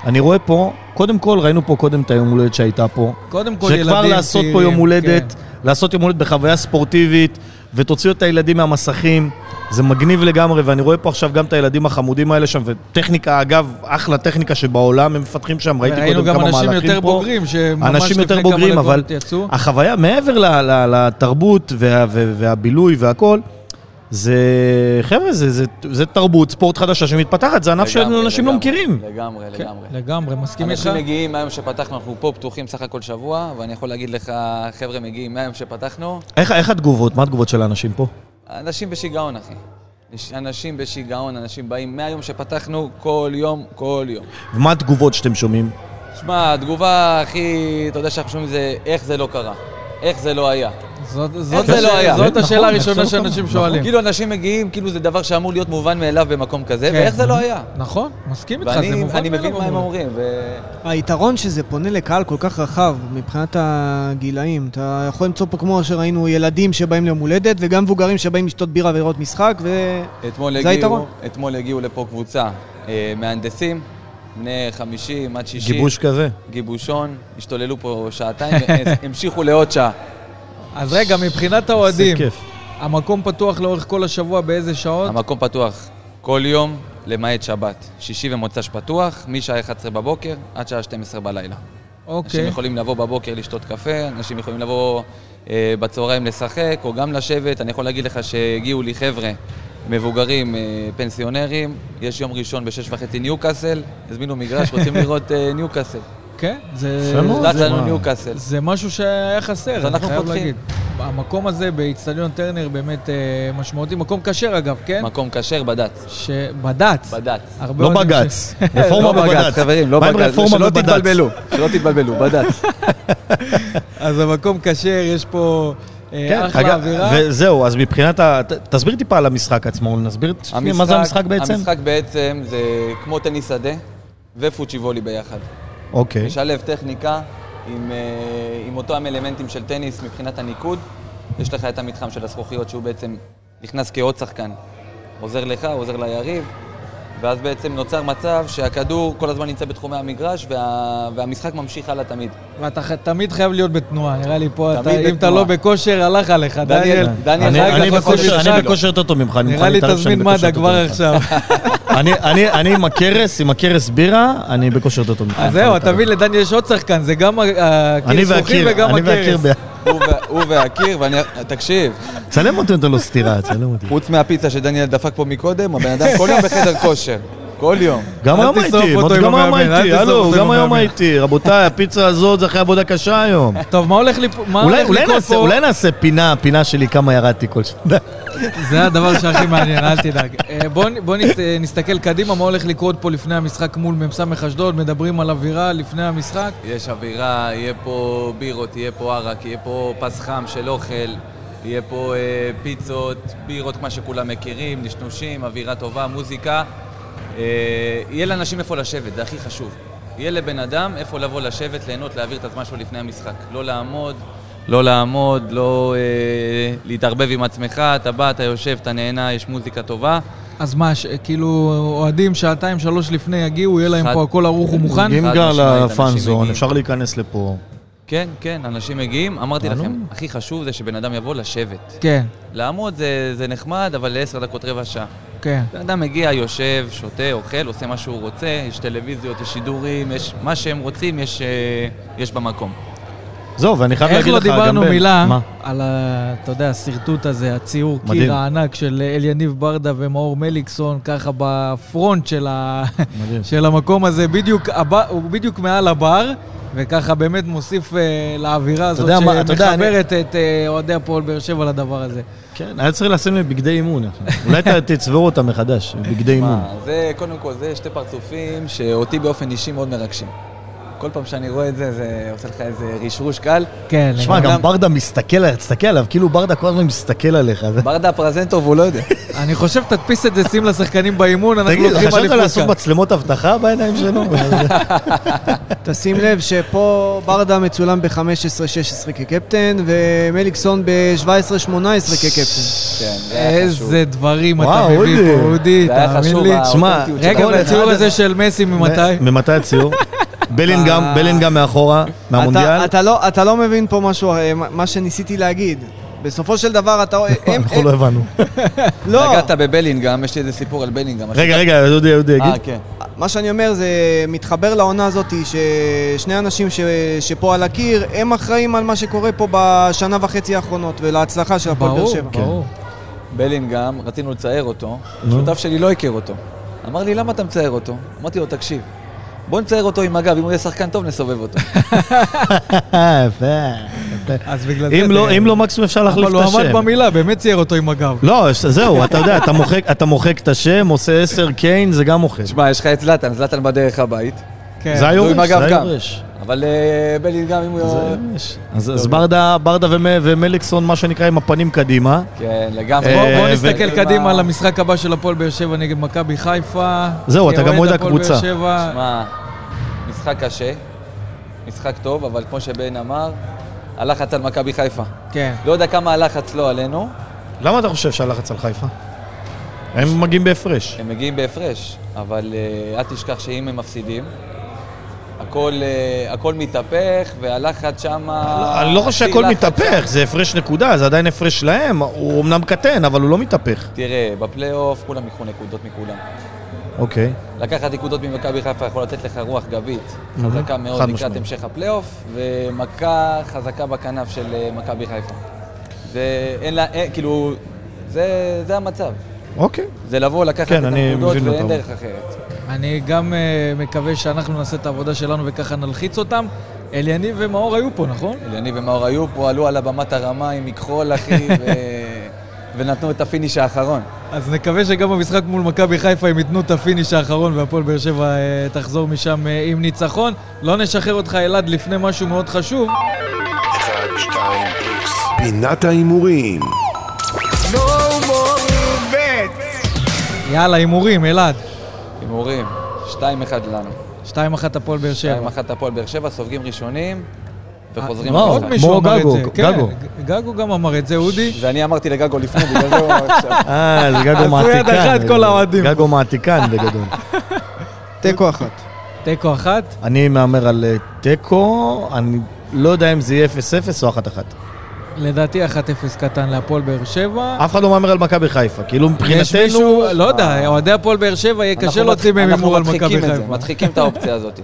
אני רואה פה, קודם כל, ראינו פה קודם את היום הולדת שהייתה פה. קודם כל ילדים שכבר לעשות פה יום הולדת, כן. לעשות יום הולדת בחוויה ספורטיבית, ותוציאו את הילדים מהמסכים. זה מגניב לגמרי, ואני רואה פה עכשיו גם את הילדים החמודים האלה שם, וטכניקה, אגב, אחלה טכניקה שבעולם, הם מפתחים שם, ראיתי ראינו קודם גם כמה אנשים מהלכים יותר פה. בוגרים, שממש אנשים יותר לפני כמה בוגרים, אבל יצאו. החוויה, מעבר לתרבות וה- וה- והבילוי והכל, זה, חבר'ה, זה, זה, זה תרבות, ספורט חדשה שמתפתחת, זה ענף שאנשים לא מכירים. לגמרי, כן, לגמרי. לגמרי, מסכים איתך. אנשים מגיעים מהיום שפתחנו, אנחנו פה פתוחים סך הכל שבוע, ואני יכול להגיד לך, חבר'ה מגיעים מהיום שפתחנו, איך, איך התגובות? מה התגובות של האנשים פה? אנשים בשיגעון, אחי. אנשים בשיגעון, אנשים באים מהיום שפתחנו, כל יום, כל יום. ומה התגובות שאתם שומעים? שמע, התגובה הכי, אתה יודע שאנחנו שומעים זה איך זה לא קרה, איך זה לא היה. זאת- זאת זה לא היה? זאת נכון, השאלה איך הראשונה שאנשים קרה? שואלים. כאילו אנשים מגיעים, כאילו זה דבר שאמור להיות מובן מאליו במקום כזה, כן. ואיך זה לא היה? נכון, מסכים איתך, זה ואני מובן אני מבין מאליו מה הם. אומרים, ו... היתרון שזה פונה לקהל כל כך רחב מבחינת הגילאים. אתה יכול למצוא פה כמו שראינו ילדים שבאים ליום הולדת וגם מבוגרים שבאים לשתות בירה ולראות משחק ו... אתמול זה הגיעו, היתרון. אתמול הגיעו לפה קבוצה אה, מהנדסים, בני 50 עד 60. גיבוש כזה. גיבושון, השתוללו פה שעתיים, המשיכו לעוד שעה. אז רגע, מבחינת האוהדים. המקום פתוח לאורך כל השבוע באיזה שעות? המקום פתוח כל יום, למעט שבת. שישי ומוצ"ש פתוח, משעה 11 בבוקר עד שעה 12 בלילה. אנשים אוקיי. יכולים לבוא בבוקר לשתות קפה, אנשים יכולים לבוא אה, בצהריים לשחק, או גם לשבת. אני יכול להגיד לך שהגיעו לי חבר'ה מבוגרים, אה, פנסיונרים, יש יום ראשון בשש וחצי ניוקאסל, הזמינו מגרש, רוצים לראות אה, ניוקאסל. כן, זה... זה לנו? ניוקאסל. זה משהו שהיה חסר, אז אני אנחנו חייב פותחים. להגיד. המקום הזה באיצטדיון טרנר באמת אה, משמעותי, מקום כשר אגב, כן? מקום כשר בד"ץ. שבד"ץ. בד"ץ. הרבה לא אוהדים בג"ץ. רפורמה לא בבג"ץ. חברים, לא בג"ץ. שלא בבד"ץ? תתבלבלו, שלא תתבלבלו, בד"ץ. אז המקום כשר, יש פה אה, כן, אחלה אגב, אווירה. וזהו, אז מבחינת ה... תסביר טיפה על המשחק עצמו, נסביר שנייה מה זה המשחק בעצם? המשחק בעצם זה כמו טניס שדה ופוצ'יבולי ביחד. אוקיי. משלב טכניקה עם, אה, עם אותם אלמנטים של טניס מבחינת הניקוד. יש לך את המתחם של הזכוכיות שהוא בעצם נכנס כעוד שחקן. עוזר לך, עוזר ליריב, ואז בעצם נוצר מצב שהכדור כל הזמן נמצא בתחומי המגרש וה, והמשחק ממשיך הלאה תמיד. ואתה ח- תמיד חייב להיות בתנועה, נראה לי פה, אתה- תמיד אם אתה. לא בכושר, הלך עליך, דניאל, דניאל. דניאל, אני- חייב אני לעשות בכושר- משחק אני לו. בכושר יותר טוב ממך, אני מוכן נראה לי להתערב שאני תזמין בכושר מד"א יותר כבר טוב ממך. עכשיו. אני- אני אני עם הכרס, עם הכרס בירה, אני בכושר יותר טוב ממך. אז זהו, אתה מבין, לדניאל יש עוד שחקן, זה גם אני הקיר זכוכי והקיר, וגם אני והקיר הכרס. הוא וה- הוא והקיר, ואני... תקשיב, צלם אותי, נותן לו סטירה, צלם אותי. חוץ מהפיצה שדניאל דפק פה מקודם, הבן אדם כל יום בחדר כושר. כל יום. גם היום הייתי, גם היום הייתי, הלו, גם היום. הייתי. רבותיי, הפיצה הזאת זה אחרי עבודה קשה היום. טוב, מה הולך מה לקרות פה? אולי נעשה פינה, פינה שלי כמה ירדתי כל שנה. זה הדבר שהכי מעניין, אל תדאג. אה, בוא נ- בוא נת- אה, נסתכל קדימה, מה הולך לקרות פה לפני המשחק מול מ"ס אשדוד, מדברים על אווירה לפני המשחק. יש אווירה, יהיה פה בירות, יהיה פה ערק, יהיה פה פס חם של אוכל, יהיה פה אה, פיצות, בירות כמו שכולם מכירים, נשנושים, אווירה טובה, מוזיקה. אה, יהיה לאנשים איפה לשבת, זה הכי חשוב. יהיה לבן אדם איפה לבוא לשבת, ליהנות, להעביר את הזמן שלו לפני המשחק. לא לעמוד, לא לעמוד, לא אה, להתערבב עם עצמך, אתה בא, אתה יושב, אתה נהנה, יש מוזיקה טובה. אז מה, ש- כאילו, אוהדים שעתיים, שלוש לפני יגיעו, יהיה להם חד- פה הכל ערוך ומוכן? אם גר משמעית, לפאן אנשים זון, מגיעים. אפשר להיכנס לפה. כן, כן, אנשים מגיעים. אמרתי. לכם, הכי חשוב זה שבן אדם יבוא לשבת. כן, לעמוד זה, זה נחמד, אבל לעשר דקות, רבע שעה. כן. בן אדם מגיע, יושב, שותה, אוכל, עושה מה שהוא רוצה, יש טלוויזיות, יש שידורים, יש מה שהם רוצים, יש, אה, יש במקום. זהו, ואני חייב איך להגיד לא לך גם... דיברנו בן- מילה מה? על ה... אתה יודע, השרטוט הזה, הציור מדהים. קיר הענק של אליניב ברדה ומאור מליקסון, ככה בפרונט של, ה... של המקום הזה, בדיוק, הבר... הוא בדיוק מעל הבר, וככה באמת מוסיף uh, לאווירה הזאת, אתה יודע, שמחברת את אה, אוהדי הפועל באר שבע לדבר הזה. כן, היה צריך לשים לי בגדי אימון. אולי ת- תצבעו אותם מחדש, בגדי אימון. זה, קודם כל, זה שתי פרצופים שאותי באופן אישי מאוד מרגשים. כל פעם שאני רואה את זה, זה עושה לך איזה רשרוש קל. כן, שמע. גם ברדה מסתכל, תסתכל עליו, כאילו ברדה כל הזמן מסתכל עליך. זה- ברדה פרזנטור והוא לא יודע. אני חושב, תדפיס את זה, שים לשחקנים באימון, אנחנו תגיד, לוקחים חשבת אליפות לעשות כאן. מצלמות אבטחה בעיניים שלו? תשים לב שפה ברדה מצולם ב-15-16 כקפטן, ומליקסון ב-17-18 כקפטן. כן. איזה דברים אתה מביא. פה, אודי, תאמין לי. שמע, רגע, והציור אחד- הזה של מסי ממתי? ממתי הציור? בלינגהם, אה. בלינגהם מאחורה, מהמונדיאל. אתה, אתה, לא, אתה לא מבין פה משהו, אה, מה- שניסיתי להגיד. בסופו של דבר אתה... הם, אנחנו לא הבנו. לא, נגעת בבלינגהם, יש לי איזה סיפור על בלינגהם. רגע, רגע, דודי, אה, יגיד. כן. מה שאני אומר זה מתחבר לעונה הזאת ששני אנשים ש, שפה על הקיר, הם אחראים על מה שקורה פה בשנה וחצי האחרונות ולהצלחה של הפועל באר ברור, שבע. ברור. בלינגהם, רצינו לצייר אותו. שותף שלי לא הכיר אותו. אמר לי, למה אתה מצייר אותו? אמרתי לו, תקשיב, בוא נצייר אותו עם הגב, אם הוא יהיה שחקן טוב, נסובב אותו. יפה. אז בגלל זה... אם לא, אם לא מקסימום אפשר להחליף אבל את הוא עמד השם. במילה, באמת צייר אותו עם הגב. לא, זהו, אתה יודע, אתה מוחק- אתה מוחק את השם, עושה עשר קיין, זה גם מוחק. תשמע, יש לך את זלאטן, זלאטן בדרך הבית. כן. זה היורש, תלוי זה מג"ב גם. היורש. אבל אה, בלינגהם, אם הוא... זה היורש. אז אז ברדה ברדה ומ- ומליקסון, מה שנקרא, עם הפנים קדימה. כן, לגמרי. בואו אה, בוא ו- נסתכל קדימה על המשחק הבא של הפועל באר שבע נגד מכבי חיפה. זהו, אתה גם אוהד הקבוצה. שמע, משחק קשה, משחק טוב, אבל כמו שבן אמר, הלחץ על מכבי חיפה. כן. לא יודע כמה הלחץ לא עלינו, למה אתה חושב שהלחץ על חיפה? הם מגיעים בהפרש. הם מגיעים בהפרש, אבל אה, אל תשכח שאם הם מפסידים, הכל, אה, הכל מתהפך, והלחץ שם... לא, אני לא חושב שהכל מתהפך, זה הפרש נקודה, זה עדיין הפרש להם. הוא אמנם קטן, אבל הוא לא מתהפך. תראה, בפלייאוף כולם ייקחו נקודות מכולם. אוקיי. לקחת נקודות ממכבי חיפה יכול לתת לך רוח גבית חזקה מאוד לקראת. המשך הפלייאוף, ומכה חזקה בכנף של אה, מכבי חיפה. ואין לה, אין, כאילו, זה, זה המצב. אוקיי. זה לבוא, לקחת כן, את הנקודות, ואין. דרך אחרת. אני גם אה, מקווה שאנחנו נעשה את העבודה שלנו וככה נלחיץ אותם. אליניב ומאור היו פה, נכון? אליניב ומאור היו פה, עלו על הבמת הרמה עם מכחול, אחי, ו... ונתנו את ה finish האחרון. אז נקווה שגם במשחק מול מכבי חיפה הם ייתנו את ה finish האחרון והפועל באר שבע אה, תחזור משם אה, עם ניצחון. לא נשחרר אותך אלעד לפני משהו מאוד חשוב. אחד, שתיים, פלוס. פינת ההימורים. יאללה, הימורים, אלעד. הימורים, 2-1 לנו. 2-1 הפועל באר שבע. 2-1 הפועל באר שבע, סופגים ראשונים, וחוזרים וואו, עוד למשחק. מישהו כמו אמר את גגו, זה. כן, גגו. גגו גם אמר את זה, אודי. ואני אמרתי לגגו לפני, בגלל זה הוא אמר עכשיו. אה, זה גגו עשו מעתיקן. יד אחת כל האוהדים. גגו מעתיקן בגדול. תיקו אחת. תיקו אחת. אני מהמר על אה, תיקו, אני לא יודע אם זה יהיה 0-0 או 1-1. לדעתי 1-0 קטן להפועל באר שבע. אף אחד לא מהמר על מכבי חיפה. כאילו יש מבחינתנו... מישהו, לא יודע, אוהדי הפועל באר שבע יהיה קשה אנחנו להוציא מהם אנחנו הימור על מכבי חיפה. מדחיקים את האופציה הזאת.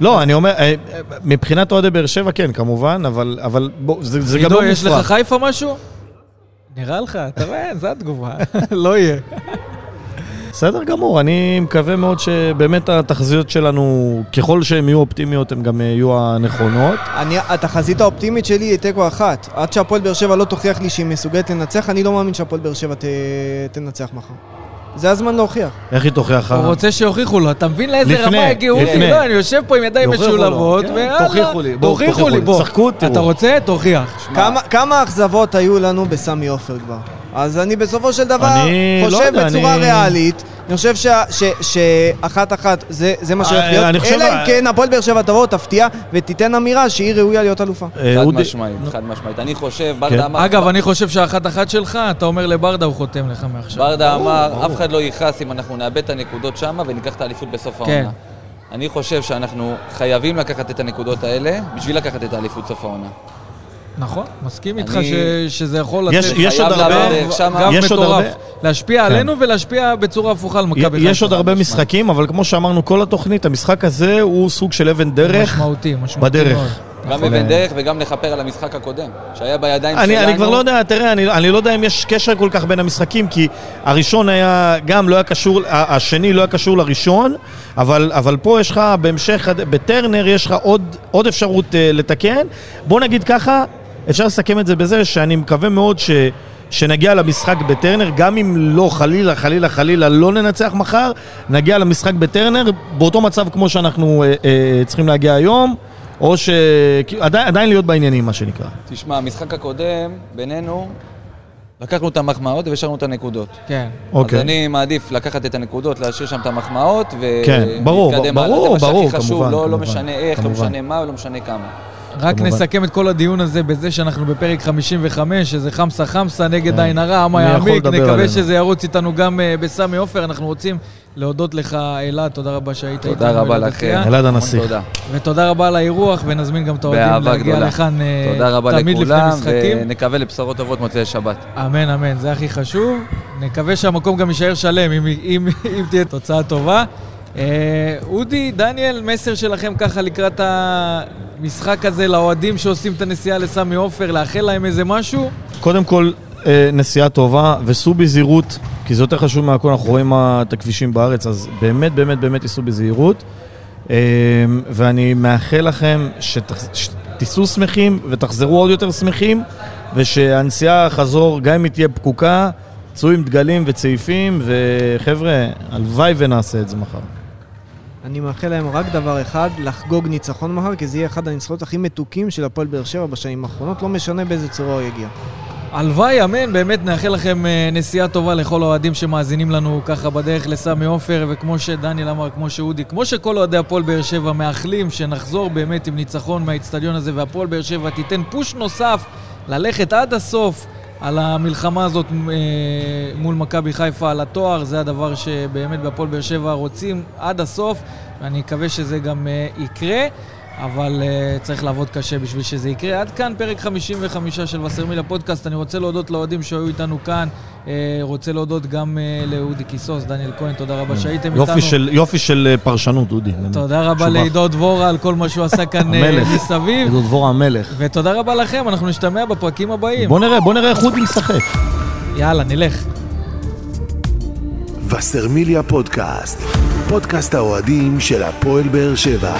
לא, אני אומר, אה, מבחינת אוהדי באר שבע כן, כמובן, אבל זה גם עידו, לא יש לך. חיפה משהו? נראה לך, אתה רואה, זו התגובה. לא יהיה. בסדר גמור, אני מקווה מאוד שבאמת התחזיות שלנו, ככל שהן יהיו אופטימיות, הן גם יהיו הנכונות. אני, התחזית האופטימית שלי היא תיקו אחת. עד שהפועל באר שבע לא תוכיח לי שהיא מסוגלת לנצח, אני לא מאמין שהפועל באר שבע ת, תנצח מחר. זה הזמן להוכיח. איך היא תוכיח? הוא רוצה שיוכיחו לו, אתה מבין לאיזה רמה הגיעו? לפני. לא, אני יושב פה עם ידיים משולבות, כן, ויאללה, תוכיחו לי, בואו, תוכיחו לי, לי. בוא. שחקו, תראו. אתה רוצה? תוכיח. כמה, כמה אכזבות היו לנו בסמי עופר כבר? אז אני בסופו של דבר אני לא חושב יודע, בצורה אני- ריאלית, אני חושב שה- ש- שאחת אחת זה, זה מה שהולך אה, להיות, חושב- אלא אם כן הפועל באר שבע תבוא, תפתיע ותיתן אמירה שהיא ראויה להיות אלופה. אה, חד משמעית, חד משמעית. אני חושב, כן. ברדה אמר... אגב, אני חושב שהאחת אחת שלך, אתה אומר לברדה, הוא חותם לך מעכשיו. ברדה אמר, אף אחד לא יכעס אם אנחנו נאבד את הנקודות שם וניקח את האליפות בסוף כן. העונה. אני חושב שאנחנו חייבים לקחת את הנקודות האלה בשביל לקחת את האליפות סוף העונה. נכון, מסכים איתך אני- ש- שזה יכול יש- לתת יש חייב עוד הרבה- שמה. גב יש עוד מטורף. הרבה- להשפיע כן. עלינו ולהשפיע בצורה הפוכה על מכבי חיפה. יש עוד הרבה משחקים, אבל כמו שאמרנו כל התוכנית, המשחק הזה הוא סוג של אבן דרך משמעותי, משמעותי בדרך. מאוד. גם נכון. אבן דרך וגם לכפר על המשחק הקודם, שהיה בידיים אני, שלנו. אני כבר לא יודע, תראה, אני, אני לא יודע אם יש קשר כל כך בין המשחקים, כי הראשון היה, גם לא היה קשור, השני לא היה קשור לראשון, אבל, אבל פה יש לך, בהמשך, בטרנר יש לך עוד, עוד אפשרות uh, לתקן. בוא נגיד ככה, אפשר לסכם את זה בזה שאני מקווה מאוד ש... שנגיע למשחק בטרנר, גם אם לא, חלילה, חלילה, חלילה, לא ננצח מחר, נגיע למשחק בטרנר באותו מצב כמו שאנחנו אה, אה, צריכים להגיע היום, או ש... כאילו, עדיין, עדיין להיות בעניינים, מה שנקרא. תשמע, המשחק הקודם, בינינו, לקחנו את המחמאות והשארנו את הנקודות. כן. אוקיי. אז אני מעדיף לקחת את הנקודות, להשאיר שם את המחמאות, כן, ברור, ולהתקדם ברור, הלאה. זה ברור, מה שהכי חשוב, כמובן, לא, לא כמובן, משנה איך, כמובן. לא משנה מה, ולא משנה כמה. רק כמובן. נסכם את כל הדיון הזה בזה שאנחנו בפרק 55, שזה חמסה חמסה נגד כן. עין הרע, עמה יעמיק, נקווה? שזה ירוץ איתנו גם אה, בסמי עופר. אנחנו רוצים להודות לך, אלעד, תודה רבה שהיית איתנו. תודה רבה לכם. אלעד הנסיך. תודה. ותודה רבה על האירוח, ונזמין גם את האוהדים להגיע גדולה. לכאן אה, תודה רבה תמיד לפני לכולם, משחקים. ונקווה לבשורות טובות מוצאי שבת. אמן, אמן, זה הכי חשוב. נקווה שהמקום גם יישאר שלם, אם, אם, אם תהיה תוצאה טובה. אה, אודי, דניאל, מסר שלכם ככה לקראת המשחק הזה לאוהדים שעושים את הנסיעה לסמי עופר, לאחל להם איזה משהו? קודם כל, אה, נסיעה טובה, וסעו בזהירות, כי זה יותר חשוב מהכל, אנחנו רואים את הכבישים בארץ, אז באמת, באמת, באמת תיסעו בזהירות. אה, ואני מאחל לכם שתיסעו שמחים ותחזרו עוד יותר שמחים, ושהנסיעה חזור, גם אם היא תהיה פקוקה, צאו עם דגלים וצעיפים, וחבר'ה, הלוואי ונעשה את זה מחר. אני מאחל להם רק דבר אחד, לחגוג ניצחון מחר, כי זה יהיה אחד הניצחונות הכי מתוקים של הפועל באר שבע בשנים האחרונות, לא משנה באיזה צורה הוא יגיע. הלוואי, אמן, באמת נאחל לכם אה, נסיעה טובה לכל האוהדים שמאזינים לנו ככה בדרך לסמי עופר, וכמו שדניאל אמר, כמו שאודי, כמו שכל אוהדי הפועל באר שבע מאחלים שנחזור באמת עם ניצחון מהאיצטדיון הזה, והפועל באר שבע תיתן פוש נוסף ללכת עד הסוף על המלחמה הזאת אה, מול מכבי חיפה על התואר, זה הדבר שבאמת בהפועל באר שבע רוצים עד הסוף, ואני מקווה שזה גם אה, יקרה. אבל uh, צריך לעבוד קשה בשביל שזה יקרה. עד כאן פרק 55 של וסרמיל הפודקאסט. אני רוצה להודות לאוהדים שהיו איתנו כאן. Uh, רוצה להודות גם uh, לאודי קיסוס, דניאל כהן, תודה רבה שהייתם יופי איתנו. של, יופי של אה, פרשנות, אודי. תודה רבה שובח. לעידו דבורה על כל מה שהוא עשה כאן המלך. מסביב. עידו דבורה המלך. ותודה רבה לכם, אנחנו נשתמע בפרקים הבאים. בוא נראה, בוא נראה איך אודי משחק. יאללה, נלך. וסרמיליה פודקאסט, פודקאסט האוהדים של הפועל באר שבע.